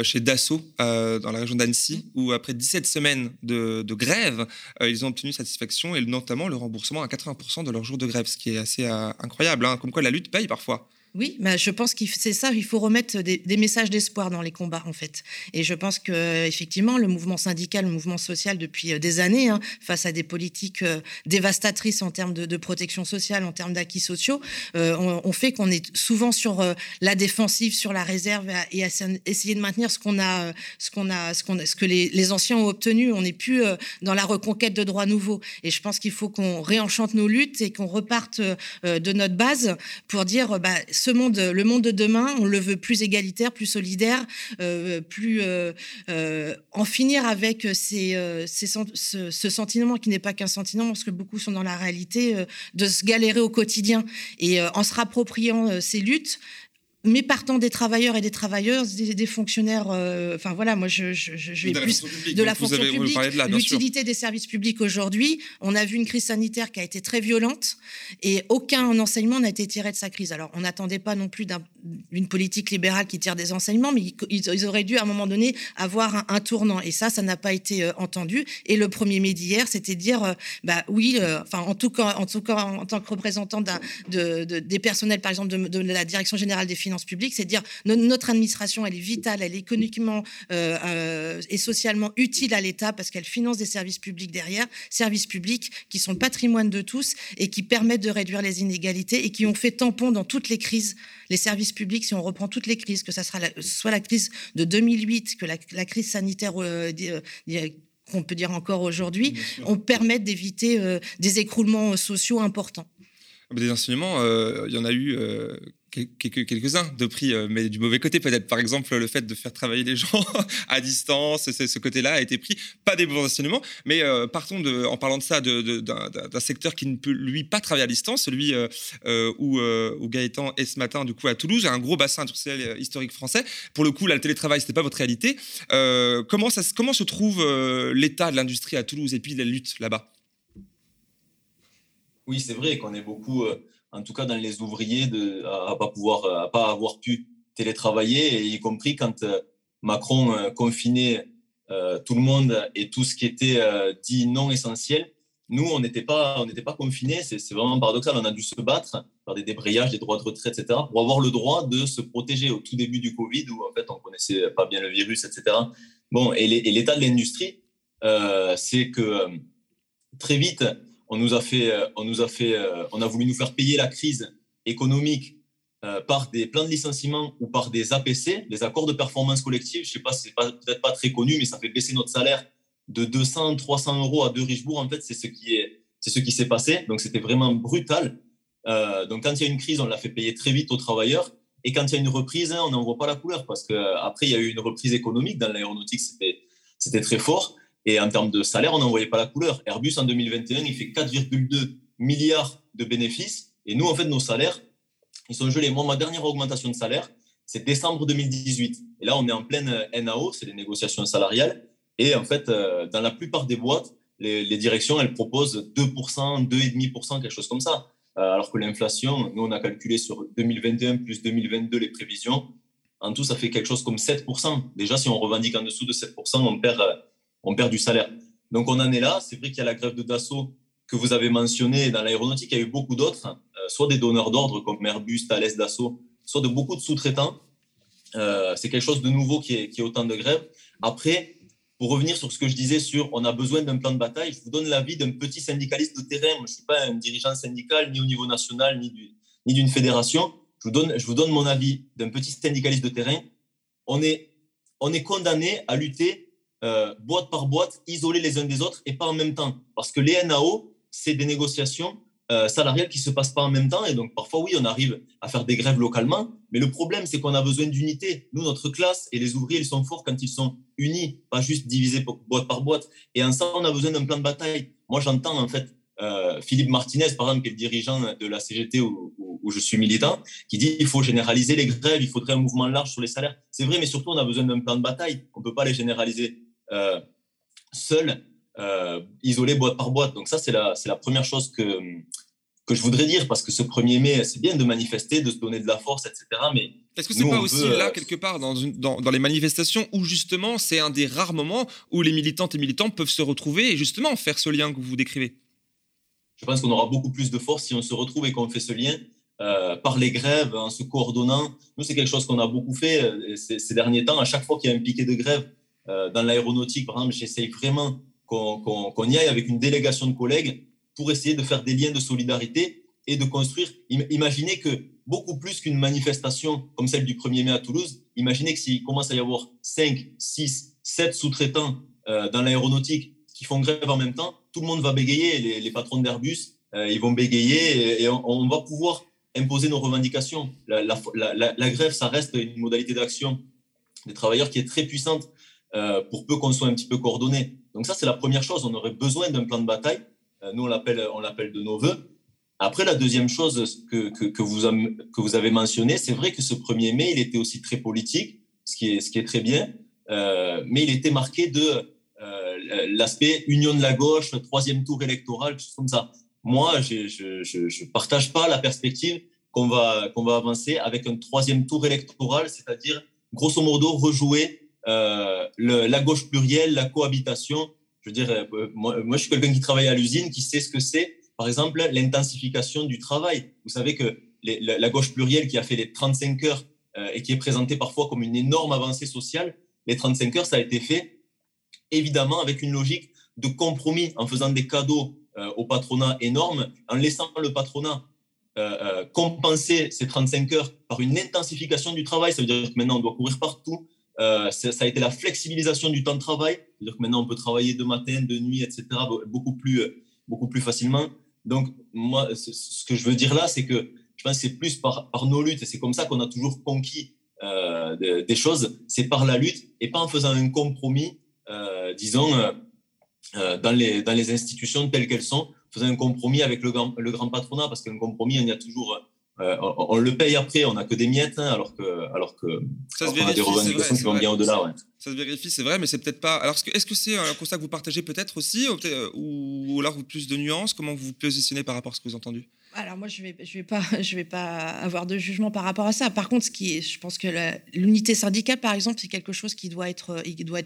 chez Dassault dans la région d'Annecy, où après 17 semaines de, de grève, ils ont obtenu satisfaction et notamment le remboursement à 80% de leur jour de grève, ce qui est assez incroyable. Hein, comme quoi la lutte paye parfois. Oui, mais je pense que c'est ça. Il faut remettre des, messages d'espoir dans les combats, en fait. Et je pense que effectivement, le mouvement syndical, le mouvement social, depuis euh, des années, hein, face à des politiques euh, dévastatrices en termes de, protection sociale, en termes d'acquis sociaux, euh, on, fait qu'on est souvent sur la défensive, sur la réserve, et à, essayer de maintenir ce qu'on a, ce qu'on a, ce qu'on, ce que les, anciens ont obtenu. On n'est plus dans la reconquête de droits nouveaux. Et je pense qu'il faut qu'on réenchante nos luttes et qu'on reparte de notre base pour dire, bah, ce monde, le monde de demain, on le veut plus égalitaire, plus solidaire, plus en finir avec ces, ce, sentiment qui n'est pas qu'un sentiment, parce que beaucoup sont dans la réalité de se galérer au quotidien. Et en se rappropriant ces luttes, mais partant des travailleurs et des travailleuses, des, fonctionnaires, euh, enfin voilà, moi je, je, je vais plus de la fonction publique, l'utilité des services publics aujourd'hui. On a vu une crise sanitaire qui a été très violente et aucun enseignement n'a été tiré de sa crise. Alors on n'attendait pas non plus d'une politique libérale qui tire des enseignements, mais ils, auraient dû à un moment donné avoir un, tournant et ça, ça n'a pas été euh, entendu. Et le premier mai d'hier, c'était dire, euh, bah oui, enfin en tout cas, en tout cas en, tant que représentant de, de, des personnels, par exemple de, de la direction générale des finances publiques, c'est dire notre administration, elle est vitale, elle est économiquement euh, euh, et socialement utile à l'État parce qu'elle finance des services publics derrière, services publics qui sont le patrimoine de tous et qui permettent de réduire les inégalités et qui ont fait tampon dans toutes les crises. Les services publics, si on reprend toutes les crises, que ça sera soit la crise de 2008, que la, crise sanitaire euh, qu'on peut dire encore aujourd'hui, on permet d'éviter des écroulements sociaux importants. Des enseignements, il y en a eu quelques-uns de prix, euh, mais du mauvais côté peut-être. Par exemple, le fait de faire travailler les gens à distance, ce côté-là a été pris. Pas des bons enseignements, mais euh, partons en parlant de ça, d'un secteur qui ne peut lui pas travailler à distance, celui euh, où, où, Gaëtan est ce matin du coup à Toulouse, un gros bassin industriel historique français. Pour le coup, là, le télétravail, c'était pas votre réalité. comment, ça, comment se trouve l'état de l'industrie à Toulouse et puis la lutte là-bas? Oui, c'est vrai qu'on est beaucoup en tout cas dans les ouvriers, de, à, pas pouvoir, à pas avoir pu télétravailler, y compris quand euh, Macron euh, confinait euh, tout le monde et tout ce qui était dit non essentiel. Nous, on n'était pas, on n'était pas confinés. C'est, vraiment paradoxal. On a dû se battre par des débrayages, des droits de retraite, etc., pour avoir le droit de se protéger au tout début du Covid, où en fait on connaissait pas bien le virus, etc. Bon, et, l'état de l'industrie, c'est que très vite, on nous a fait, euh, on nous a fait, euh, on a voulu nous faire payer la crise économique euh, par des plans de licenciement ou par des APC, les accords de performance collective. Je sais pas, c'est peut-être pas très connu, mais ça fait baisser notre salaire de 200, 300 euros à deux Richebourg. En fait, c'est ce qui est, c'est ce qui s'est passé. Donc, c'était vraiment brutal. donc, quand il y a une crise, on l'a fait payer très vite aux travailleurs. Et quand il y a une reprise, hein, on n'en voit pas la couleur parce qu'après, il y a eu une reprise économique dans l'aéronautique, c'était, c'était très fort. Et en termes de salaire, on n'en voyait pas la couleur. Airbus, en 2021, il fait 4,2 milliards de bénéfices. Et nous, en fait, nos salaires, ils sont gelés. Moi, ma dernière augmentation de salaire, c'est décembre 2018. Et là, on est en pleine euh, NAO, c'est les négociations salariales. Et en fait, euh, dans la plupart des boîtes, les, directions, elles proposent 2%, 2,5%, quelque chose comme ça. Euh, alors que l'inflation, nous, on a calculé sur 2021 plus 2022 les prévisions. En tout, ça fait quelque chose comme 7%. Déjà, si on revendique en dessous de 7%, on perd on perd du salaire. Donc on en est là. C'est vrai qu'il y a la grève de Dassault que vous avez mentionnée dans l'aéronautique. Il y a eu beaucoup d'autres, euh, soit des donneurs d'ordre comme Airbus, Thales, Dassault, soit de beaucoup de sous-traitants. Euh, c'est quelque chose de nouveau qui est, qui est autant de grèves. Après, pour revenir sur ce que je disais sur on a besoin d'un plan de bataille, je vous donne l'avis d'un petit syndicaliste de terrain. je ne suis pas un dirigeant syndical, ni au niveau national, ni, d'une fédération. Je vous, donne, mon avis d'un petit syndicaliste de terrain. On est condamné à lutter euh, boîte par boîte, isolés les uns des autres et pas en même temps. Parce que les NAO, c'est des négociations euh, salariales qui ne se passent pas en même temps. Et donc, parfois, oui, on arrive à faire des grèves localement. Mais le problème, c'est qu'on a besoin d'unité. Nous, notre classe et les ouvriers, ils sont forts quand ils sont unis, pas juste divisés boîte par boîte. Et ensemble, on a besoin d'un plan de bataille. Moi, j'entends, en fait, euh, Philippe Martinez, par exemple, qui est le dirigeant de la CGT où, où, je suis militant, qui dit il faut généraliser les grèves, il faudrait un mouvement large sur les salaires. C'est vrai, mais surtout, on a besoin d'un plan de bataille. On ne peut pas les généraliser euh, seul, euh, isolé boîte par boîte. Donc ça, c'est la, c'est la première chose que, que je voudrais dire, parce que ce 1er mai, c'est bien de manifester, de se donner de la force, etc. Mais est-ce que c'est pas aussi là, euh, quelque part, dans, dans, dans, les manifestations, où justement, c'est un des rares moments où les militantes et militants peuvent se retrouver et justement faire ce lien que vous décrivez? Je pense qu'on aura beaucoup plus de force si on se retrouve et qu'on fait ce lien. par les grèves, en se coordonnant. Nous, c'est quelque chose qu'on a beaucoup fait ces, ces, derniers temps. À chaque fois qu'il y a un piqué de grève, dans l'aéronautique, par exemple, j'essaye vraiment qu'on y aille avec une délégation de collègues pour essayer de faire des liens de solidarité et de construire. Imaginez que beaucoup plus qu'une manifestation comme celle du 1er mai à Toulouse, imaginez que s'il commence à y avoir 5, 6, 7 sous-traitants euh, dans l'aéronautique qui font grève en même temps, tout le monde va bégayer. Les, patrons d'Airbus, euh, ils vont bégayer et, on, va pouvoir imposer nos revendications. La, grève, ça reste une modalité d'action des travailleurs qui est très puissante euh, pour peu qu'on soit un petit peu coordonné. Donc ça, c'est la première chose. On aurait besoin d'un plan de bataille. Euh, nous, on l'appelle, on l'appelle de nos voeux. Après, la deuxième chose que, que, que, vous, que vous avez mentionné, c'est vrai que ce 1er mai, il était aussi très politique, ce qui est, ce qui est très bien, euh, mais il était marqué de euh, l'aspect union de la gauche, troisième tour électoral, tout comme ça. Moi, je ne partage pas la perspective qu'on va, qu'on va avancer avec un troisième tour électoral, c'est-à-dire, grosso modo, rejouer euh, la gauche plurielle, la cohabitation. Je veux dire, euh, moi, je suis quelqu'un qui travaille à l'usine, qui sait ce que c'est, par exemple, l'intensification du travail. Vous savez que la, gauche plurielle qui a fait les 35 heures euh, et qui est présentée parfois comme une énorme avancée sociale, les 35 heures, ça a été fait évidemment avec une logique de compromis en faisant des cadeaux au patronat énormes, en laissant le patronat compenser ces 35 heures par une intensification du travail. Ça veut dire que maintenant, on doit courir partout. Ça a été la flexibilisation du temps de travail. Ça veut dire que maintenant, on peut travailler de matin, de nuit, etc., beaucoup plus, beaucoup plus facilement. Donc, moi, ce que je veux dire là, c'est que je pense que c'est plus par, nos luttes, et c'est comme ça qu'on a toujours conquis des choses, c'est par la lutte et pas en faisant un compromis euh, disons, euh, euh, dans, les, dans les institutions telles qu'elles sont, faisant un compromis avec le grand, le grand patronat, parce qu'un compromis, il y a toujours on, le paye après, on n'a que des miettes, hein, alors que, alors que ça se vérifie, a des revendications qui vont bien au-delà. Ouais. Ça se vérifie, c'est vrai, mais c'est peut-être pas. Alors, est-ce que c'est un constat que vous partagez peut-être aussi, ou, ou, ou alors plus de nuances Comment vous vous positionnez par rapport à ce que vous avez entendu alors moi, je vais, pas, avoir de jugement par rapport à ça. Par contre, ce qui est, je pense que l'unité syndicale, par exemple, c'est quelque chose qui doit être,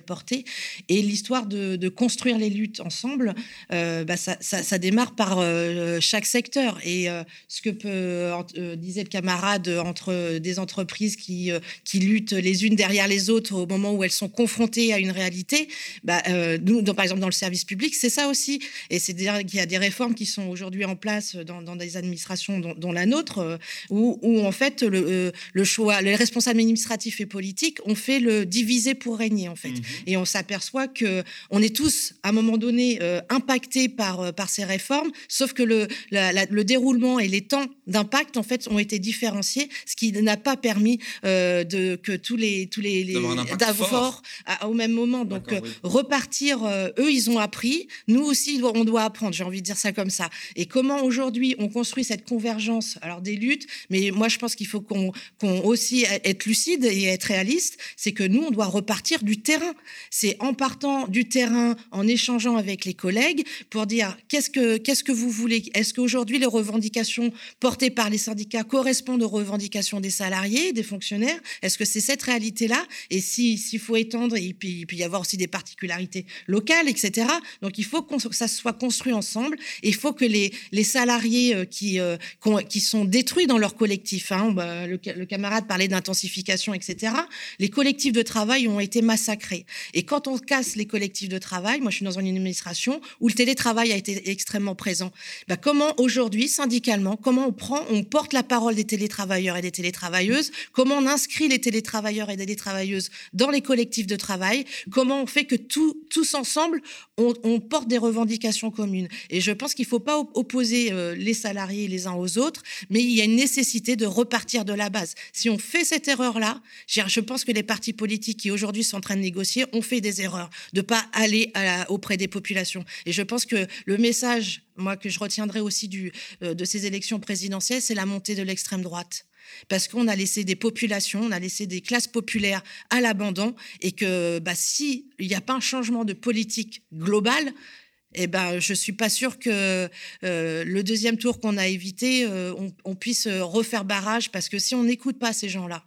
porté. Et l'histoire de, construire les luttes ensemble, euh, bah ça, démarre par euh, chaque secteur. Et euh, ce que disait le camarade, entre des entreprises qui, qui luttent les unes derrière les autres au moment où elles sont confrontées à une réalité, bah, par exemple dans le service public, c'est ça aussi. Et c'est dire qu'il y a des réformes qui sont aujourd'hui en place dans, dans des administrations, dont, la nôtre, euh, où, où, en fait le, euh, le, choix, les responsables administratifs et politiques ont fait le diviser pour régner en fait. Mhm. Et on s'aperçoit que on est tous à un moment donné euh, impactés par par ces réformes, sauf que le, le déroulement et les temps d'impact en fait ont été différenciés, ce qui n'a pas permis de que tous les tous les, d'avoir au même moment. Donc repartir, eux ils ont appris, nous aussi on doit apprendre. J'ai envie de dire ça comme ça. Et comment aujourd'hui on construit cette convergence, alors des luttes, mais moi je pense qu'il faut qu'on aussi être lucide et être réaliste, c'est que nous on doit repartir du terrain. C'est en partant du terrain, en échangeant avec les collègues pour dire qu'est-ce que qu'est-ce que vous voulez? Est-ce qu'aujourd'hui les revendications portées par les syndicats correspondent aux revendications des salariés, des fonctionnaires? Est-ce que c'est cette réalité-là? Et si s'il faut étendre, et puis il peut y avoir aussi des particularités locales, etc. Donc il faut que ça soit construit ensemble. Et il faut que les les salariés euh, qui, euh, qui sont détruits dans leur collectif. Hein. Bah, le, camarade parlait d'intensification, etc. Les collectifs de travail ont été massacrés. Et quand on casse les collectifs de travail, moi je suis dans une administration où le télétravail a été extrêmement présent. Bah, comment aujourd'hui, syndicalement, comment on prend, on porte la parole des télétravailleurs et des télétravailleuses, comment on inscrit les télétravailleurs et des télétravailleuses dans les collectifs de travail, comment on fait que tous ensemble, on, on, porte des revendications communes? Et je pense qu'il ne faut pas opposer euh, les salariés les uns aux autres, mais il y a une nécessité de repartir de la base. Si on fait cette erreur-là, je pense que les partis politiques qui aujourd'hui sont en train de négocier ont fait des erreurs, de pas aller auprès des populations. Et je pense que le message, moi, que je retiendrai aussi du, euh, de ces élections présidentielles, c'est la montée de l'extrême droite parce qu'on a laissé des populations, on a laissé des classes populaires à l'abandon, et que bah, s'il n'y a pas un changement de politique globale, eh ben, je suis pas sûre que euh, le deuxième tour qu'on a évité, euh, on, on, puisse refaire barrage, parce que si on n'écoute pas ces gens-là,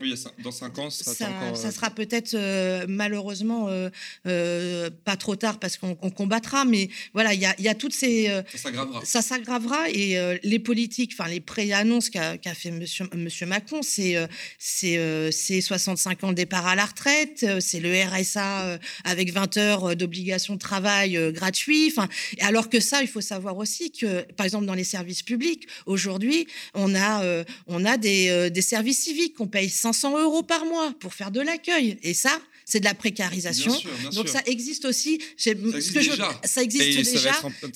oui, dans cinq ans, ça, ça, ça sera peut-être euh, malheureusement euh, euh, pas trop tard parce qu'on combattra, mais voilà, il y a, y a, toutes ces. ça s'aggravera. Ça s'aggravera et les politiques, enfin les pré-annonces qu'a fait Monsieur, Monsieur Macron, c'est c'est 65 ans de départ à la retraite, c'est le RSA avec 20 heures d'obligation de travail gratuit. Enfin, alors que ça, il faut savoir aussi que, par exemple, dans les services publics, aujourd'hui, on a on a des, des services civiques qu'on paye 500 euros par mois pour faire de l'accueil. Et ça, c'est de la précarisation. Bien sûr, bien Donc ça existe aussi. Ça existe ce que je- déjà. ça existe Et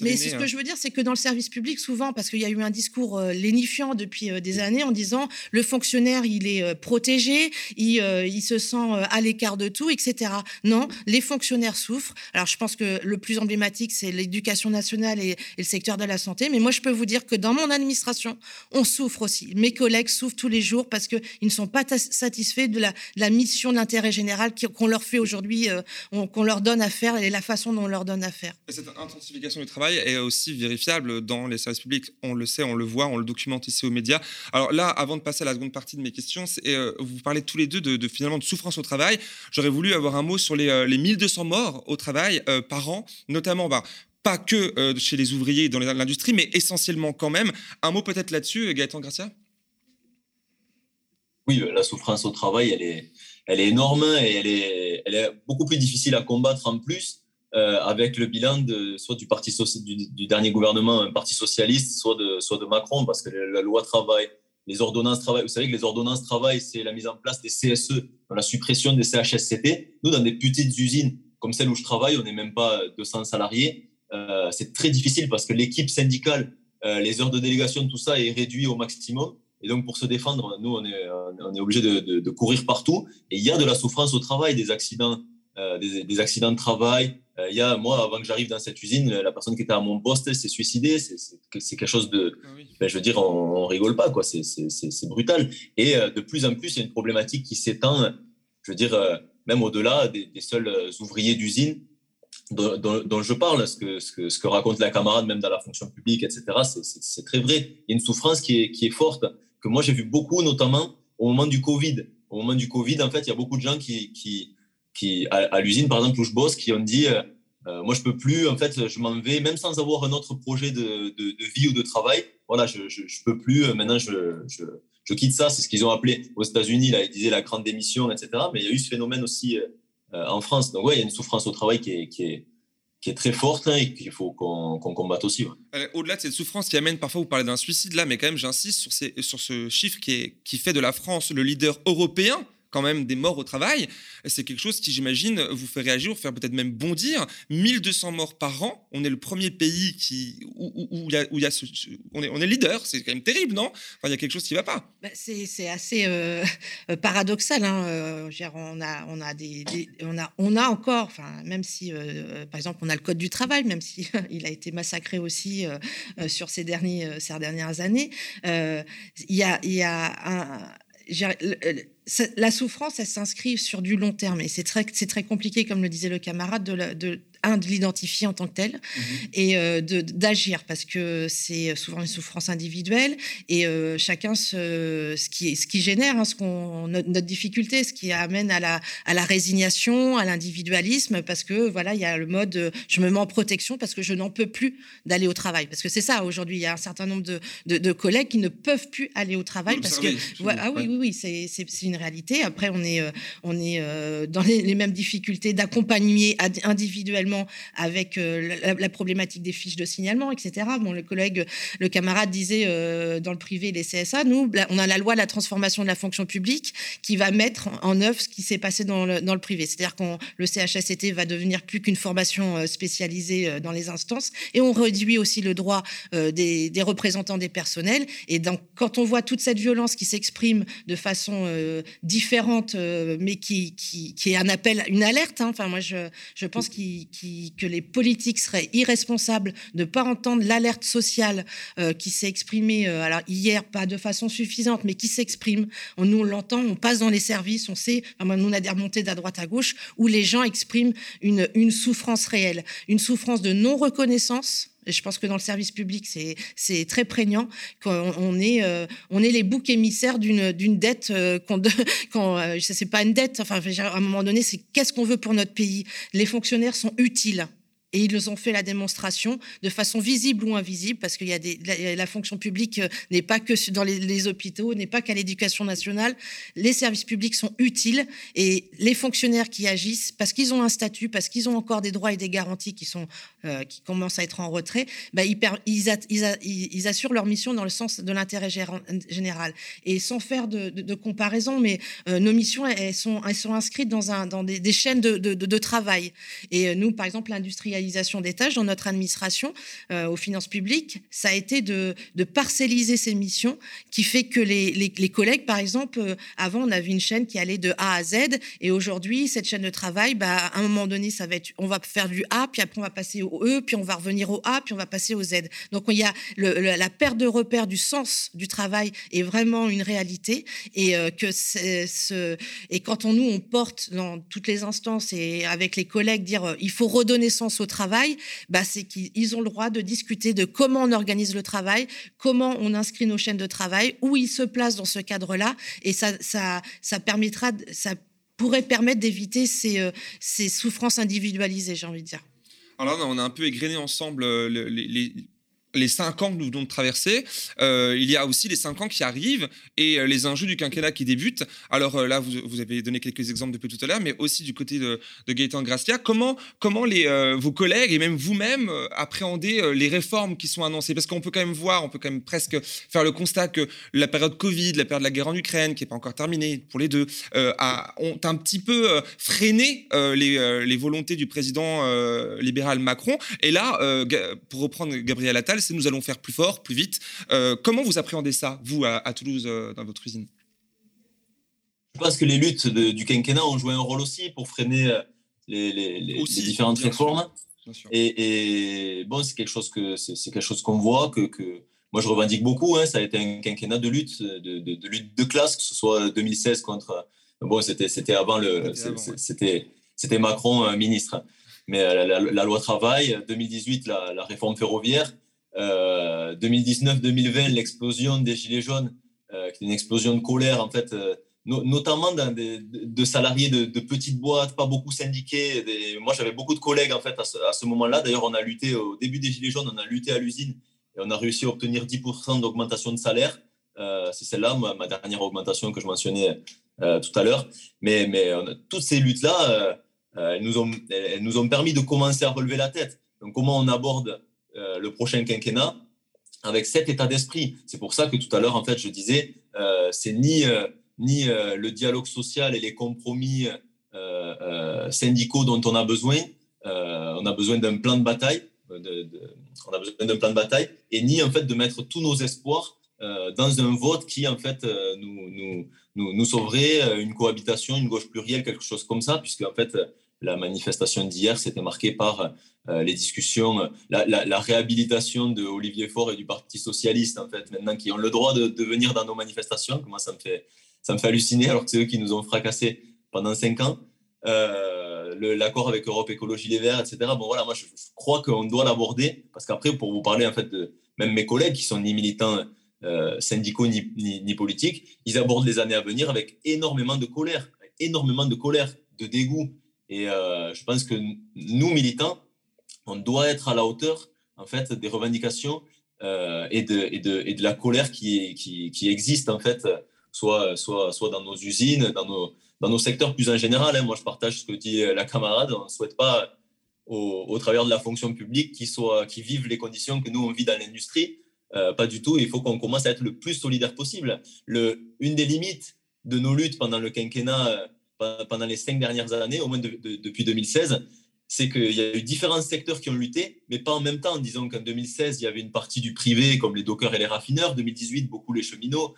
mais ce hein. que je veux dire, c'est que dans le service public, souvent, parce qu'il y a eu un discours euh, lénifiant depuis euh, des années en disant le fonctionnaire, il est euh, protégé, il, il se sent à l'écart de tout, etc. Non, les fonctionnaires souffrent. Alors je pense que le plus emblématique, c'est l'éducation nationale et, et le secteur de la santé. Mais moi, je peux vous dire que dans mon administration, on souffre aussi. Mes collègues souffrent tous les jours parce qu'ils ne sont pas satisfaits de la, de la mission de l'intérêt général qui- qu'on leur fait aujourd'hui, euh, on- qu'on leur donne à faire et la façon dont on leur donne à faire. Et Cette intensification du travail est aussi vérifiable dans les services publics. On le sait, on le voit, on le documente ici aux médias. Alors là, avant de passer à la seconde partie de mes questions, c'est, euh, vous parlez tous les deux de, de, finalement de souffrance au travail. J'aurais voulu avoir un mot sur les, euh, les 1200 morts au travail euh, par an, notamment bah, pas que euh, chez les ouvriers dans l'industrie, mais essentiellement quand même. Un mot peut-être là-dessus, Gaëtan Gracia? Oui, la souffrance au travail, elle est, elle est énorme et elle est, elle est beaucoup plus difficile à combattre en plus euh, avec le bilan de, soit du, parti du, du dernier gouvernement, un parti socialiste, soit de, soit de Macron, parce que la, loi travail, les ordonnances travail, vous savez que les ordonnances travail, c'est la mise en place des CSE, la suppression des CHSCT. Nous, dans des petites usines comme celle où je travaille, on n'est même pas 200 salariés. Euh, c'est très difficile parce que l'équipe syndicale, euh, les heures de délégation, tout ça est réduit au maximum. Et donc, pour se défendre, nous, on est, on est obligé de, de, de, courir partout. Et il y a de la souffrance au travail, des accidents, euh, des, des, accidents de travail. Euh, il y a, moi, avant que j'arrive dans cette usine, la personne qui était à mon poste s'est suicidée. C'est quelque chose de, ben, je veux dire, on, on rigole pas, quoi. C'est brutal. Et euh, de plus en plus, il y a une problématique qui s'étend, je veux dire, même au-delà des, des, seuls ouvriers d'usine dont, dont, dont, je parle, ce que, ce, que, ce que raconte la camarade, même dans la fonction publique, etc. C'est très vrai. Il y a une souffrance qui est, qui est forte que moi j'ai vu beaucoup, notamment au moment du Covid. Au moment du Covid, en fait, il y a beaucoup de gens qui, qui, qui à, l'usine, par exemple, où je bosse, qui ont dit euh, euh, Moi, je peux plus, en fait, je m'en vais, même sans avoir un autre projet de, de, vie ou de travail. Voilà, je, je peux plus, euh, maintenant, je, je, je quitte ça. C'est ce qu'ils ont appelé aux États-Unis, là, ils disaient la grande démission, etc. Mais il y a eu ce phénomène aussi en France. Donc, ouais, il y a une souffrance au travail qui est, qui est, qui est très forte hein, et qu'il faut qu'on qu combatte aussi. Ouais. Au-delà de cette souffrance qui amène parfois, vous parlez d'un suicide là, mais quand même, j'insiste sur, sur ce chiffre qui, est, qui fait de la France le leader européen quand même des morts au travail, c'est quelque chose qui, j'imagine, vous fait réagir, vous fait peut-être même bondir. 1200 morts par an, on est le premier pays qui, où, où, où y ce, on, est, on est leader, c'est quand même terrible, non? Enfin, Il y a quelque chose qui ne va pas. Bah, c'est assez euh, paradoxal. Hein. Euh, on, a, on, a des, on, a, on a encore, enfin, même si, euh, par exemple, on a le Code du travail, même si il a été massacré aussi euh, sur ces, derniers, ces dernières années, il y a, y a un la souffrance, elle s'inscrit sur du long terme et c'est très, très compliqué, comme le disait le camarade, de un, de l'identifier en tant que tel mmh. et euh, d'agir parce que c'est souvent une souffrance individuelle et euh, chacun se, ce, qui, ce qui génère hein, ce qu'on, notre, notre, difficulté, ce qui amène à la, à la résignation, à l'individualisme parce que voilà, il y a le mode euh, je me mets en protection parce que je n'en peux plus d'aller au travail. Parce que c'est ça, aujourd'hui, il y a un certain nombre de, de, de, collègues qui ne peuvent plus aller au travail oui, parce que. Ouais, ah oui, oui, oui, c'est, c'est, c'est une réalité. Après, on est, on est dans les, les mêmes difficultés d'accompagner individuellement avec euh, la, la, problématique des fiches de signalement, etc. Bon, le collègue, le camarade disait euh, dans le privé, les CSA, nous, on a la loi de la transformation de la fonction publique qui va mettre en œuvre ce qui s'est passé dans le, dans le privé. C'est-à-dire que le CHSCT va devenir plus qu'une formation euh, spécialisée dans les instances et on réduit aussi le droit des, des, représentants des personnels. Et donc, quand on voit toute cette violence qui s'exprime de façon euh, différente, mais qui, qui, qui, est un appel, une alerte, hein, enfin, moi, je, je pense qu'il qu que les politiques seraient irresponsables de ne pas entendre l'alerte sociale euh, qui s'est exprimée euh, alors hier pas de façon suffisante mais qui s'exprime. On nous l'entend on passe dans les services on sait enfin, nous on a des remontées de droite à gauche où les gens expriment une, une souffrance réelle une souffrance de non reconnaissance je pense que dans le service public, c'est très prégnant. qu'on euh, on est les boucs émissaires d'une dette. Euh, quand euh, c'est pas une dette. Enfin, à un moment donné, c'est qu'est-ce qu'on veut pour notre pays. Les fonctionnaires sont utiles Et ils ont fait la démonstration de façon visible ou invisible, parce qu'il y a la, fonction publique euh, n'est pas que dans les, hôpitaux, n'est pas qu'à l'éducation nationale. Les services publics sont utiles et les fonctionnaires qui agissent, parce qu'ils ont un statut, parce qu'ils ont encore des droits et des garanties qui, sont, euh, qui commencent à être en retrait, bah, ils, assurent leur mission dans le sens de l'intérêt général. Et sans faire de, comparaison, mais euh, nos missions, elles sont, inscrites dans, des, chaînes de, de, travail. Et nous, par exemple, l'industrie des tâches dans notre administration euh, aux finances publiques, ça a été de, de, parcelliser ces missions, qui fait que les, les, collègues, par exemple, euh, avant, on avait une chaîne qui allait de A à Z, et aujourd'hui, cette chaîne de travail, bah, à un moment donné, ça va être, on va faire du A, puis après on va passer au E, puis on va revenir au A, puis on va passer au Z. Donc il y a la perte de repère du sens du travail est vraiment une réalité, et euh, que ce, et quand on nous on porte dans toutes les instances et avec les collègues dire il faut redonner sens au travail, bah, c'est qu'ils ont le droit de discuter de comment on organise le travail, comment on inscrit nos chaînes de travail, où ils se placent dans ce cadre-là. Et ça, ça, ça permettra, ça pourrait permettre d'éviter ces, euh, ces souffrances individualisées, j'ai envie de dire. Alors on a un peu égrené ensemble euh, les les cinq ans que nous venons de traverser, euh, il y a aussi les cinq ans qui arrivent et euh, les enjeux du quinquennat qui débutent. Alors euh, là, vous, avez donné quelques exemples depuis tout à l'heure, mais aussi du côté de, de Gaëtan Gracia. Comment, comment les, vos collègues et même vous-même appréhendez les réformes qui sont annoncées? Parce qu'on peut quand même voir, on peut quand même presque faire le constat que la période Covid, la période de la guerre en Ukraine, qui n'est pas encore terminée pour les deux, ont un petit peu freiné les, les, volontés du président libéral Macron. Et là, pour reprendre Gabriel Attal, nous allons faire plus fort, plus vite. Euh, comment vous appréhendez ça, vous, à, Toulouse, euh, dans votre usine? Je pense que les luttes du quinquennat ont joué un rôle aussi pour freiner euh, les, différentes réformes. Et, bon, c'est quelque chose que c'est quelque chose qu'on voit, que, que, moi je revendique beaucoup. Hein. ça a été un quinquennat de lutte, de, lutte de classe, que ce soit 2016 contre. Bon, c'était c'était avant le, c'était c'était Macron ministre. Mais la, loi travail, 2018 la, la réforme ferroviaire, 2019-2020, euh, l'explosion des Gilets jaunes, euh, qui est une explosion de colère, en fait, euh, notamment de, salariés de, petites boîtes, pas beaucoup syndiqués. moi, j'avais beaucoup de collègues, en fait, à ce, moment-là. D'ailleurs, on a lutté au début des Gilets jaunes, on a lutté à l'usine et on a réussi à obtenir 10% d'augmentation de salaire. c'est celle-là, ma, dernière augmentation que je mentionnais tout à l'heure. Mais, mais toutes ces luttes-là, elles, nous ont, elles nous ont permis de commencer à relever la tête. Donc, comment on aborde euh, le prochain quinquennat avec cet état d'esprit. C'est pour ça que tout à l'heure, en fait, je disais, euh, c'est ni, euh, ni le dialogue social et les compromis syndicaux dont on a besoin. on a besoin d'un plan de bataille. On a besoin d'un plan de bataille et ni en fait de mettre tous nos espoirs dans un vote qui en fait nous, nous, nous, sauverait une cohabitation, une gauche plurielle, quelque chose comme ça, puisque en fait la manifestation d'hier s'était marquée par euh, les discussions, la, réhabilitation de Olivier Faure et du Parti socialiste, en fait, maintenant qui ont le droit de, venir dans nos manifestations. Moi, ça me fait, ça me fait halluciner, alors que c'est eux qui nous ont fracassés pendant cinq ans. Euh, l'accord avec Europe Écologie Les Verts, etc. Bon, voilà, moi, je, crois qu'on doit l'aborder, parce qu'après, pour vous parler, en fait, de même mes collègues qui sont ni militants euh, syndicaux ni, politiques, ils abordent les années à venir avec énormément de colère, énormément de colère, de dégoût. Et je pense que nous, militants, on doit être à la hauteur en fait des revendications euh, et, de, et, de, et, de, la colère qui, qui, qui, existe en fait, soit, soit, soit dans nos usines, dans nos, dans nos secteurs plus en général. Hein. Moi, je partage ce que dit la camarade. On ne souhaite pas, au, travers de la fonction publique, qu'ils qui vivent les conditions que nous, on vit dans l'industrie. Euh, pas du tout. Il faut qu'on commence à être le plus solidaire possible. Le, une des limites de nos luttes pendant le quinquennat, euh, pendant les cinq dernières années, au moins depuis 2016, c'est qu'il y a eu différents secteurs qui ont lutté, mais pas en même temps. Disons qu'en 2016, il y avait une partie du privé, comme les dockers et les raffineurs. 2018, beaucoup les cheminots.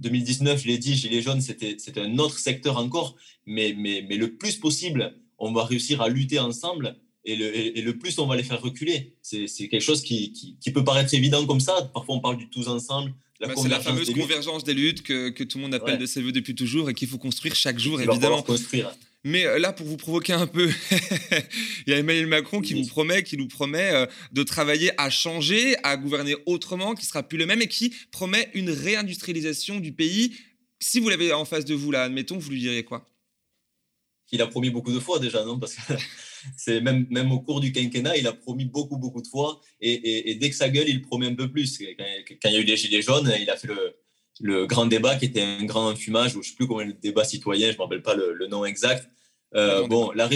2019, je l'ai dit, Gilets jaunes, c'était un autre secteur encore. Mais, mais, mais le plus possible, on va réussir à lutter ensemble et le, et le plus on va les faire reculer. C'est quelque chose qui, qui, peut paraître évident comme ça. Parfois, on parle du tous ensemble. Bah, c'est la fameuse convergence des luttes que, que, tout le monde appelle de ses voeux depuis toujours et qu'il faut construire chaque jour, évidemment. Construire. Mais euh, là, pour vous provoquer un peu, il y a Emmanuel Macron qui vous promet, qui nous promet euh, de travailler à changer, à gouverner autrement, qui sera plus le même et qui promet une réindustrialisation du pays. Si vous l'avez en face de vous là, admettons, vous lui diriez quoi? Qu'il a promis beaucoup de fois déjà, non? Parce que c'est même, même au cours du quinquennat, il a promis beaucoup, beaucoup de fois. Et, dès que ça gueule, il promet un peu plus. Quand, il y a eu les Gilets jaunes, il a fait le, le grand débat qui était un grand fumage, ou je ne sais plus comment le débat citoyen, je ne me rappelle pas le, nom exact. Euh, bon, la,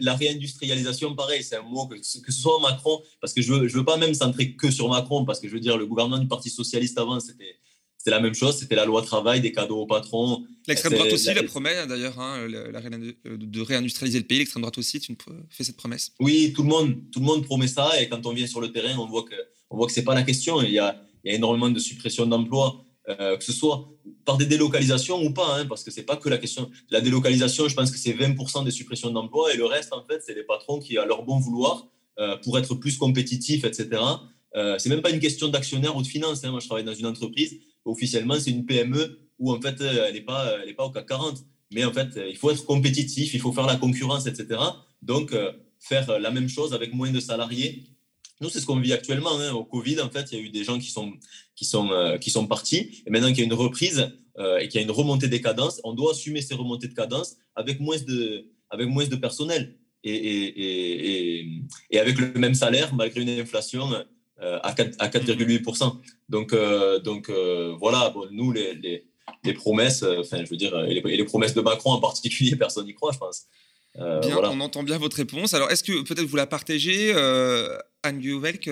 la, réindustrialisation, pareil, c'est un mot que, que, ce soit Macron, parce que je ne veux, je veux pas même centrer que sur Macron, parce que je veux dire, le gouvernement du Parti Socialiste avant, c'était c'était la même chose, c'était la loi travail, des cadeaux aux patrons. L'extrême droite aussi la, promet d'ailleurs hein, de réindustrialiser le pays. L'extrême droite aussi tu fais cette promesse? Oui, tout le, monde, tout le monde promet ça et quand on vient sur le terrain, on voit que, on voit que ce n'est pas la question. Il y, a, il y a énormément de suppression d'emplois, euh, que ce soit par des délocalisations ou pas, hein, parce que ce n'est pas que la question. La délocalisation, je pense que c'est 20% des suppressions d'emplois et le reste, en fait, c'est les patrons qui, à leur bon vouloir, euh, pour être plus compétitifs, etc., euh, c'est même pas une question d'actionnaire ou de finance. Hein. Moi, je travaille dans une entreprise officiellement, c'est une PME où en fait, euh, elle n'est pas, pas au CAC 40. Mais en fait, euh, il faut être compétitif, il faut faire la concurrence, etc. Donc, euh, faire la même chose avec moins de salariés. Nous, c'est ce qu'on vit actuellement. Hein. Au Covid, en fait, il y a eu des gens qui sont, qui sont, qui sont partis. Et maintenant qu'il y a une reprise et qu'il y a une remontée des cadences, on doit assumer ces remontées de cadences avec moins de, avec moins de personnel. Et, et, et, avec le même salaire, malgré une inflation à 4,8%. donc, euh, donc euh, voilà, bon, nous, les, les, promesses, enfin, je veux dire, et les, promesses de Macron en particulier, personne n'y croit, je pense. bien, on entend bien votre réponse. Alors, est-ce que peut-être vous la partagez, Anne Guyovelk,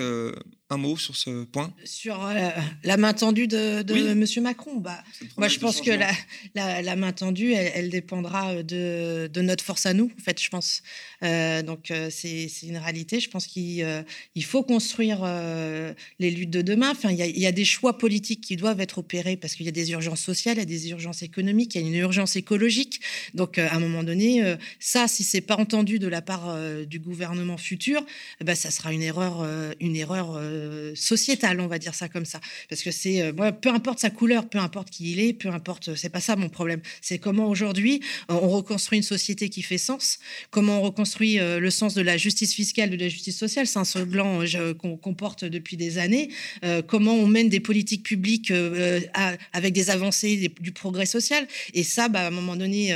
un mot sur ce point? Sur euh, la main tendue de, de M. Macron bah, Moi, je pense que la, la, main tendue, elle, dépendra de, de, notre force à nous, en fait, je pense. Euh, donc, euh, c'est une réalité. Je pense qu'il il faut construire les luttes de demain. Enfin, il y, a, il y, a, des choix politiques qui doivent être opérés parce qu'il y a des urgences sociales, il y a des urgences économiques, il y a une urgence écologique. Donc, à un moment donné, ça, si c'est pas entendu de la part du gouvernement futur, bah, ça sera une erreur, une erreur euh, sociétal, on va dire ça comme ça. Parce que c'est, euh, peu importe sa couleur, peu importe qui il est, peu importe, c'est pas ça mon problème. C'est comment aujourd'hui on reconstruit une société qui fait sens, comment on reconstruit euh, le sens de la justice fiscale, de la justice sociale, c'est un slogan qu'on porte depuis des années, comment on mène des politiques publiques avec des avancées, du progrès social. Et ça, bah, à un moment donné,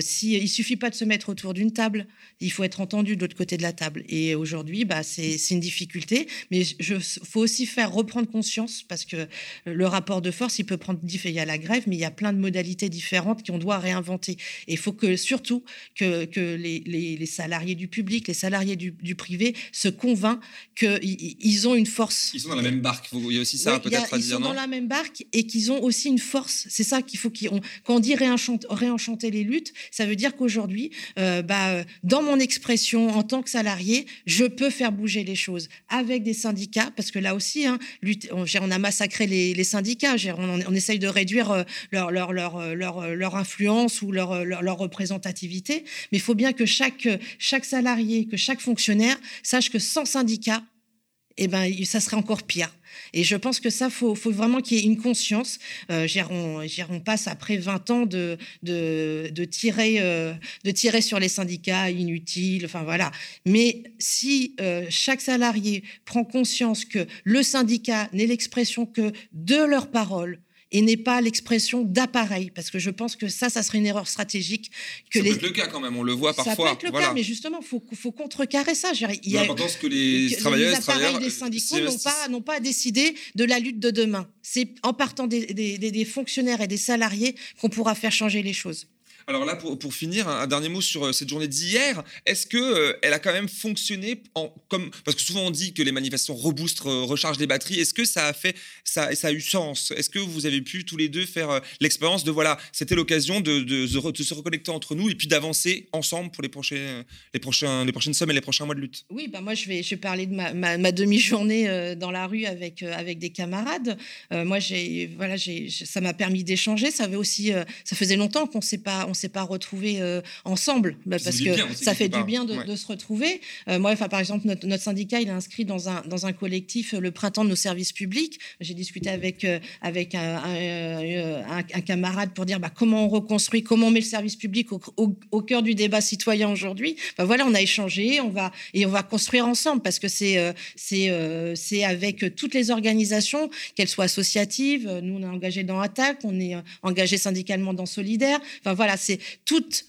si, il suffit pas de se mettre autour d'une table, il faut être entendu de l'autre côté de la table. Et aujourd'hui, bah, c'est une difficulté, mais il faut aussi faire reprendre conscience parce que le rapport de force, il peut prendre il y a la grève, mais il y a plein de modalités différentes qu'on doit réinventer. Et il faut que surtout que, que les, les, salariés du public, les salariés du, du privé se convainquent qu'ils ils ont une force. Ils sont dans la même barque. Il y a aussi ça peut-être à dire. Ils sont dans la même barque et qu'ils ont aussi une force. C'est ça qu'il faut qu'ils. Quand on dit réenchanter, réenchanter les luttes, ça veut dire qu'aujourd'hui, euh, bah, dans mon expression en tant que salarié, je peux faire bouger les choses avec des syndicats, parce que là aussi, hein, on, a massacré les, syndicats, on, essaye de réduire euh, leur, euh, leur, influence ou leur, leur, représentativité, mais il faut bien que chaque, chaque salarié, que chaque fonctionnaire sache que sans syndicat, eh ben, ça serait encore pire. Et je pense que ça, faut, faut vraiment qu'il y ait une conscience. Euh, passe après 20 ans euh, de tirer sur les syndicats inutiles. Enfin voilà. Mais si euh, chaque salarié prend conscience que le syndicat n'est l'expression que de leurs paroles, et n'est pas l'expression d'appareil, parce que je pense que ça, ça serait une erreur stratégique. Que ça peut être le cas quand même, on le voit parfois. Ça peut être le cas, mais justement, il faut, faut, contrecarrer ça. Il y a l'importance que les que travailleurs, les des syndicats n'ont pas, n'ont pas décidé de la lutte de demain. C'est en partant des, des, des fonctionnaires et des salariés qu'on pourra faire changer les choses. Alors là, pour, finir, un, dernier mot sur euh, cette journée d'hier. Est-ce que euh, elle a quand même fonctionné comme parce que souvent on dit que les manifestations reboostent, rechargent les batteries. Est-ce que ça a fait ça, a eu sens? Est-ce que vous avez pu tous les deux faire euh, l'expérience de voilà, c'était l'occasion de, se reconnecter entre nous et puis d'avancer ensemble pour les prochains, les prochains, les prochaines semaines et les prochains mois de lutte? Oui, bah moi je vais, parler de ma, demi-journée dans la rue avec des camarades. moi voilà, ça m'a permis d'échanger. Ça avait aussi, ça faisait longtemps qu'on s'est pas s'est pas retrouvés euh, ensemble, bah, parce que ça fait du bien de, se retrouver. Euh, moi, enfin, par exemple, notre, syndicat, il est inscrit dans un, dans un collectif, euh, le printemps de nos services publics. J'ai discuté avec, avec un, un, camarade pour dire bah, comment on reconstruit, comment on met le service public au, au, cœur du débat citoyen aujourd'hui. Bah, voilà, on a échangé, on va, et on va construire ensemble, parce que c'est c'est c'est avec toutes les organisations, qu'elles soient associatives. Nous, on est engagé dans Attaque, on est engagé syndicalement dans Solidaire. Enfin voilà, c'est toutes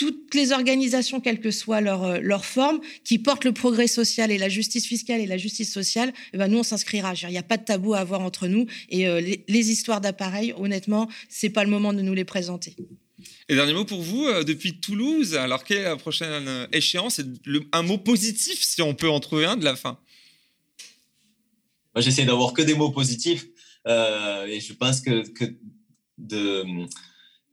toutes les organisations, quelle que soit leur, euh, leur forme, qui portent le progrès social et la justice fiscale et la justice sociale, eh ben nous, on s'inscrira. Il n'y a pas de tabou à avoir entre nous. Et euh, les, histoires d'appareils, honnêtement, c'est pas le moment de nous les présenter. Et dernier mot pour vous, euh, depuis Toulouse, alors quelle est la prochaine échéance? Un mot positif, si on peut en trouver un de la fin. Moi, j'essaie d'avoir que des mots positifs. et je pense que, que de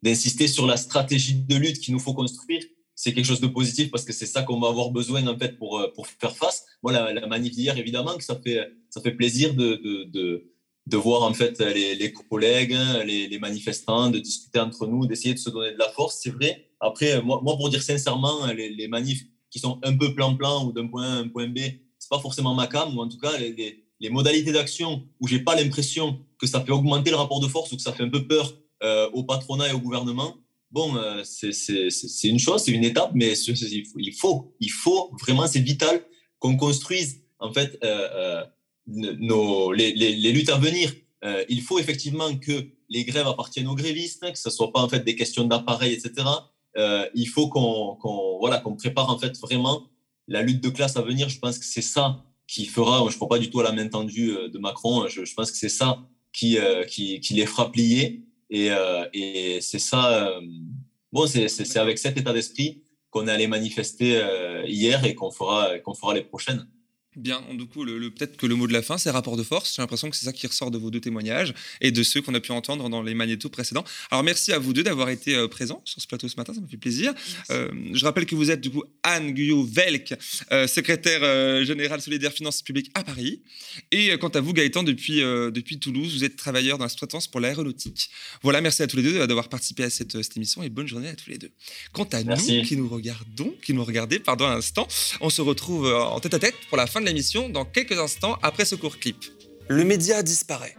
d'insister sur la stratégie de lutte qu'il nous faut construire. C'est quelque chose de positif parce que c'est ça qu'on va avoir besoin en fait pour, euh, pour faire face. Moi, la, manif d'hier, évidemment, que ça fait, ça fait plaisir de, de, de, voir en fait les, les collègues, hein, les, manifestants, de discuter entre nous, d'essayer de se donner de la force, c'est vrai. Après, moi, moi, pour dire sincèrement, les, les manifs qui sont un peu plan-plan ou d'un point A à un point B, c'est pas forcément ma cam, ou en tout cas, les, les modalités d'action où j'ai pas l'impression que ça fait augmenter le rapport de force ou que ça fait un peu peur euh, au patronat et au gouvernement, bon, euh, c'est une chose, c'est une étape, mais il faut, il faut, vraiment, c'est vital qu'on construise en fait euh, nos, les, les, luttes à venir. il faut effectivement que les grèves appartiennent aux grévistes, que ce soit pas en fait des questions d'appareil, etc. il faut qu'on voilà qu'on prépare en fait vraiment la lutte de classe à venir. Je pense que c'est ça qui fera. Je ne crois pas du tout à la main tendue de Macron. Je, je pense que c'est ça qui, qui, qui les fera plier. Et, euh, et c'est ça, euh, bon, c'est avec cet état d'esprit qu'on est allé manifester euh, hier et qu'on fera, qu'on fera les prochaines. Bien, du coup, le, peut-être que le mot de la fin, c'est rapport de force. J'ai l'impression que c'est ça qui ressort de vos deux témoignages et de ceux qu'on a pu entendre dans les magnétos précédents. Alors, merci à vous deux d'avoir été euh, présents sur ce plateau ce matin, ça me fait plaisir. Euh, je rappelle que vous êtes du coup Anne Guyot-Velk, euh, secrétaire générale solidaire finances publiques à Paris. Et quant à vous, Gaëtan, depuis, depuis Toulouse, vous êtes travailleur dans la sous pour l'aéronautique. Voilà, merci à tous les deux d'avoir participé à cette, cette, émission et bonne journée à tous les deux. Quant à nous qui nous regardons, qui nous regardez, pardon un instant, on se retrouve en tête à tête pour la fin de l'émission dans quelques instants après ce court clip. Le média disparaît.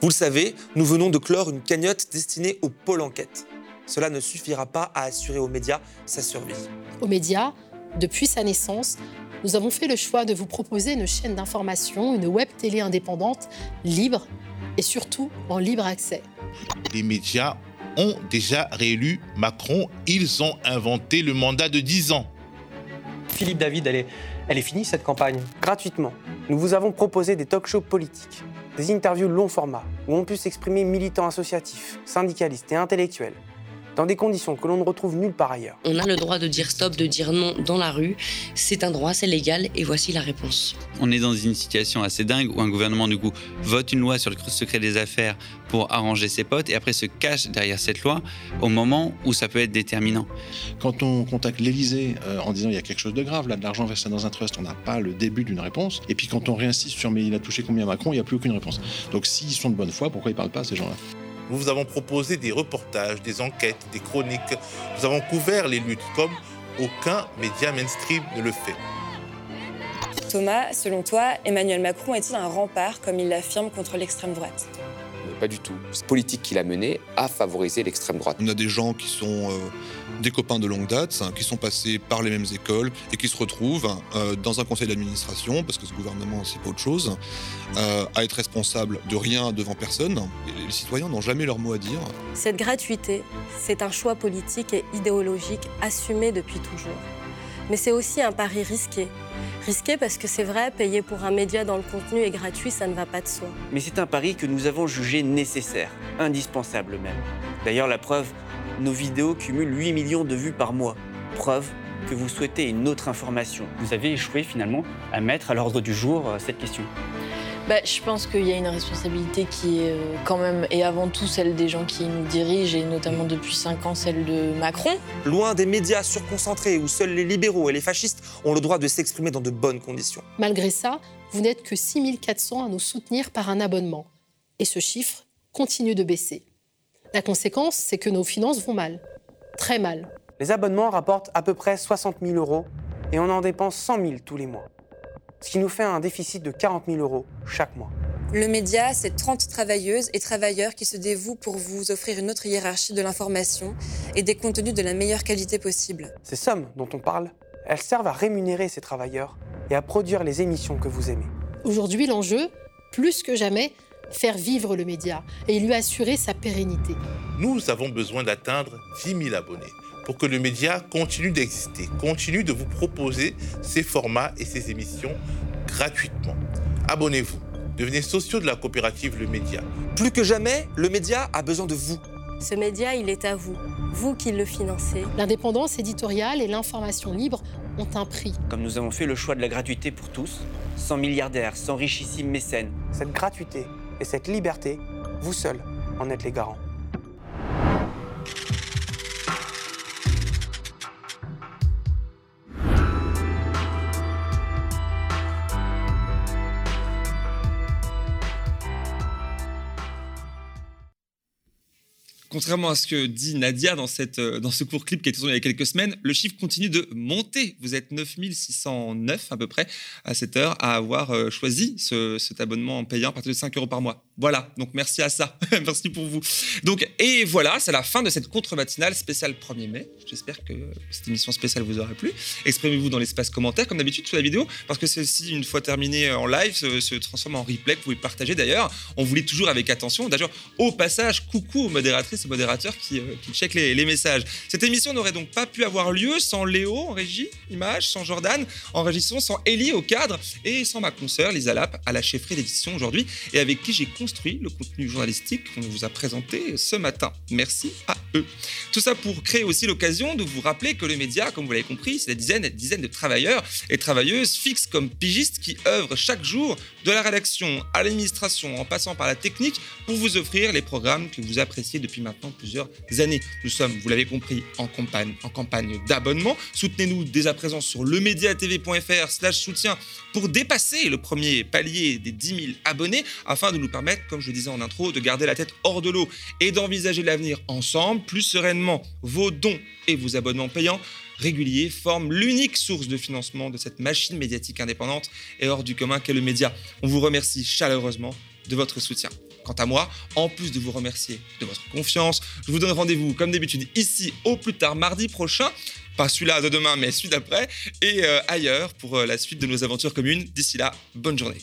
Vous le savez, nous venons de clore une cagnotte destinée au pôle enquête. Cela ne suffira pas à assurer aux médias sa survie. Aux médias, depuis sa naissance, nous avons fait le choix de vous proposer une chaîne d'information, une web télé indépendante, libre et surtout en libre accès. Les médias ont déjà réélu Macron. Ils ont inventé le mandat de 10 ans. Philippe David, elle est, elle est finie cette campagne. Gratuitement, nous vous avons proposé des talk shows politiques, des interviews long format où on pu s'exprimer militants associatifs, syndicalistes et intellectuels dans des conditions que l'on ne retrouve nulle part ailleurs. On a le droit de dire stop, de dire non dans la rue. C'est un droit, c'est légal, et voici la réponse. On est dans une situation assez dingue où un gouvernement, du coup, vote une loi sur le secret des affaires pour arranger ses potes et après se cache derrière cette loi au moment où ça peut être déterminant. Quand on contacte l'Elysée euh, en disant il y a quelque chose de grave, là, de l'argent versé dans un trust, on n'a pas le début d'une réponse. Et puis quand on réinsiste sur mais il a touché combien Macron, il n'y a plus aucune réponse. Donc s'ils sont de bonne foi, pourquoi ils ne parlent pas ces gens-là? Nous vous avons proposé des reportages, des enquêtes, des chroniques. Nous avons couvert les luttes comme aucun média mainstream ne le fait. Thomas, selon toi, Emmanuel Macron est-il un rempart, comme il l'affirme, contre l'extrême droite? Pas du tout. Cette politique qu'il a menée a favorisé l'extrême droite. On a des gens qui sont... Euh, des copains de longue date qui sont passés par les mêmes écoles et qui se retrouvent euh, dans un conseil d'administration, parce que ce gouvernement, c'est pas autre chose, euh, à être responsable de rien devant personne. les citoyens n'ont jamais leur mot à dire. Cette gratuité, c'est un choix politique et idéologique assumé depuis toujours. Mais c'est aussi un pari risqué. Risqué parce que c'est vrai, payer pour un média dans le contenu est gratuit, ça ne va pas de soi. Mais c'est un pari que nous avons jugé nécessaire, indispensable même. D'ailleurs, la preuve, nos vidéos cumulent 8 millions de vues par mois. Preuve que vous souhaitez une autre information. Vous avez échoué finalement à mettre à l'ordre du jour euh, cette question. Bah, je pense qu'il y a une responsabilité qui est euh, quand même, et avant tout celle des gens qui nous dirigent, et notamment depuis 5 ans celle de Macron. Loin des médias surconcentrés où seuls les libéraux et les fascistes ont le droit de s'exprimer dans de bonnes conditions. Malgré ça, vous n'êtes que 6400 à nous soutenir par un abonnement. Et ce chiffre continue de baisser. La conséquence, c'est que nos finances vont mal. Très mal. Les abonnements rapportent à peu près 60 000 euros et on en dépense 100 000 tous les mois. Ce qui nous fait un déficit de 40 000 euros chaque mois. Le média, c'est 30 travailleuses et travailleurs qui se dévouent pour vous offrir une autre hiérarchie de l'information et des contenus de la meilleure qualité possible. Ces sommes dont on parle, elles servent à rémunérer ces travailleurs et à produire les émissions que vous aimez. Aujourd'hui, l'enjeu, plus que jamais, faire vivre le média et lui assurer sa pérennité. Nous avons besoin d'atteindre 10 000 abonnés. pour que le média continue d'exister, continue de vous proposer ses formats et ses émissions gratuitement. Abonnez-vous, devenez sociaux de la coopérative Le Média. Plus que jamais, le média a besoin de vous. Ce média, il est à vous, vous qui le financez. L'indépendance éditoriale et l'information libre ont un prix. Comme nous avons fait le choix de la gratuité pour tous, sans milliardaires, sans richissimes mécènes. Cette gratuité et cette liberté, vous seuls en êtes les garants. Contrairement à ce que dit Nadia dans, cette, euh, dans ce court clip qui a été tourné il y a quelques semaines, le chiffre continue de monter. Vous êtes 9609 à peu près à cette heure à avoir euh, choisi ce, cet abonnement en payant à partir de 5 euros par mois. Voilà, donc merci à ça. merci pour vous. Donc, et voilà, c'est la fin de cette contre-matinale spéciale 1er mai. J'espère que cette émission spéciale vous aura plu. Exprimez-vous dans l'espace commentaire, comme d'habitude, sous la vidéo, parce que celle-ci, une fois terminée en live, se, transforme en replay. Vous pouvez partager d'ailleurs. On vous lit toujours avec attention. D'ailleurs, au passage, coucou aux modératrices et modérateurs qui, euh, qui checkent les, les messages. Cette émission n'aurait donc pas pu avoir lieu sans Léo en régie, image, sans Jordan en régissant, sans Ellie au cadre et sans ma consoeur Lisa Lap à la chefferie d'édition aujourd'hui et avec qui j'ai construit le contenu journalistique qu'on vous a présenté ce matin. Merci à eux. Tout ça pour créer aussi l'occasion de vous rappeler que le média, comme vous l'avez compris, c'est des dizaines et des dizaines de travailleurs et travailleuses fixes comme pigistes qui œuvrent chaque jour de la rédaction à l'administration en passant par la technique pour vous offrir les programmes que vous appréciez depuis maintenant plusieurs années. Nous sommes, vous l'avez compris, en campagne, en campagne d'abonnement. Soutenez-nous dès à présent sur lemediatv.fr slash soutien pour dépasser le premier palier des 10 000 abonnés afin de nous permettre, comme je le disais en intro, de garder la tête hors de l'eau et d'envisager l'avenir ensemble plus sereinement. Vos dons et vos abonnements payants réguliers forment l'unique source de financement de cette machine médiatique indépendante et hors du commun qu'est le média. On vous remercie chaleureusement de votre soutien. Quant à moi, en plus de vous remercier de votre confiance, je vous donne rendez-vous comme d'habitude ici au plus tard mardi prochain. Pas celui-là de demain, mais celui d'après, et euh, ailleurs pour euh, la suite de nos aventures communes. D'ici là, bonne journée.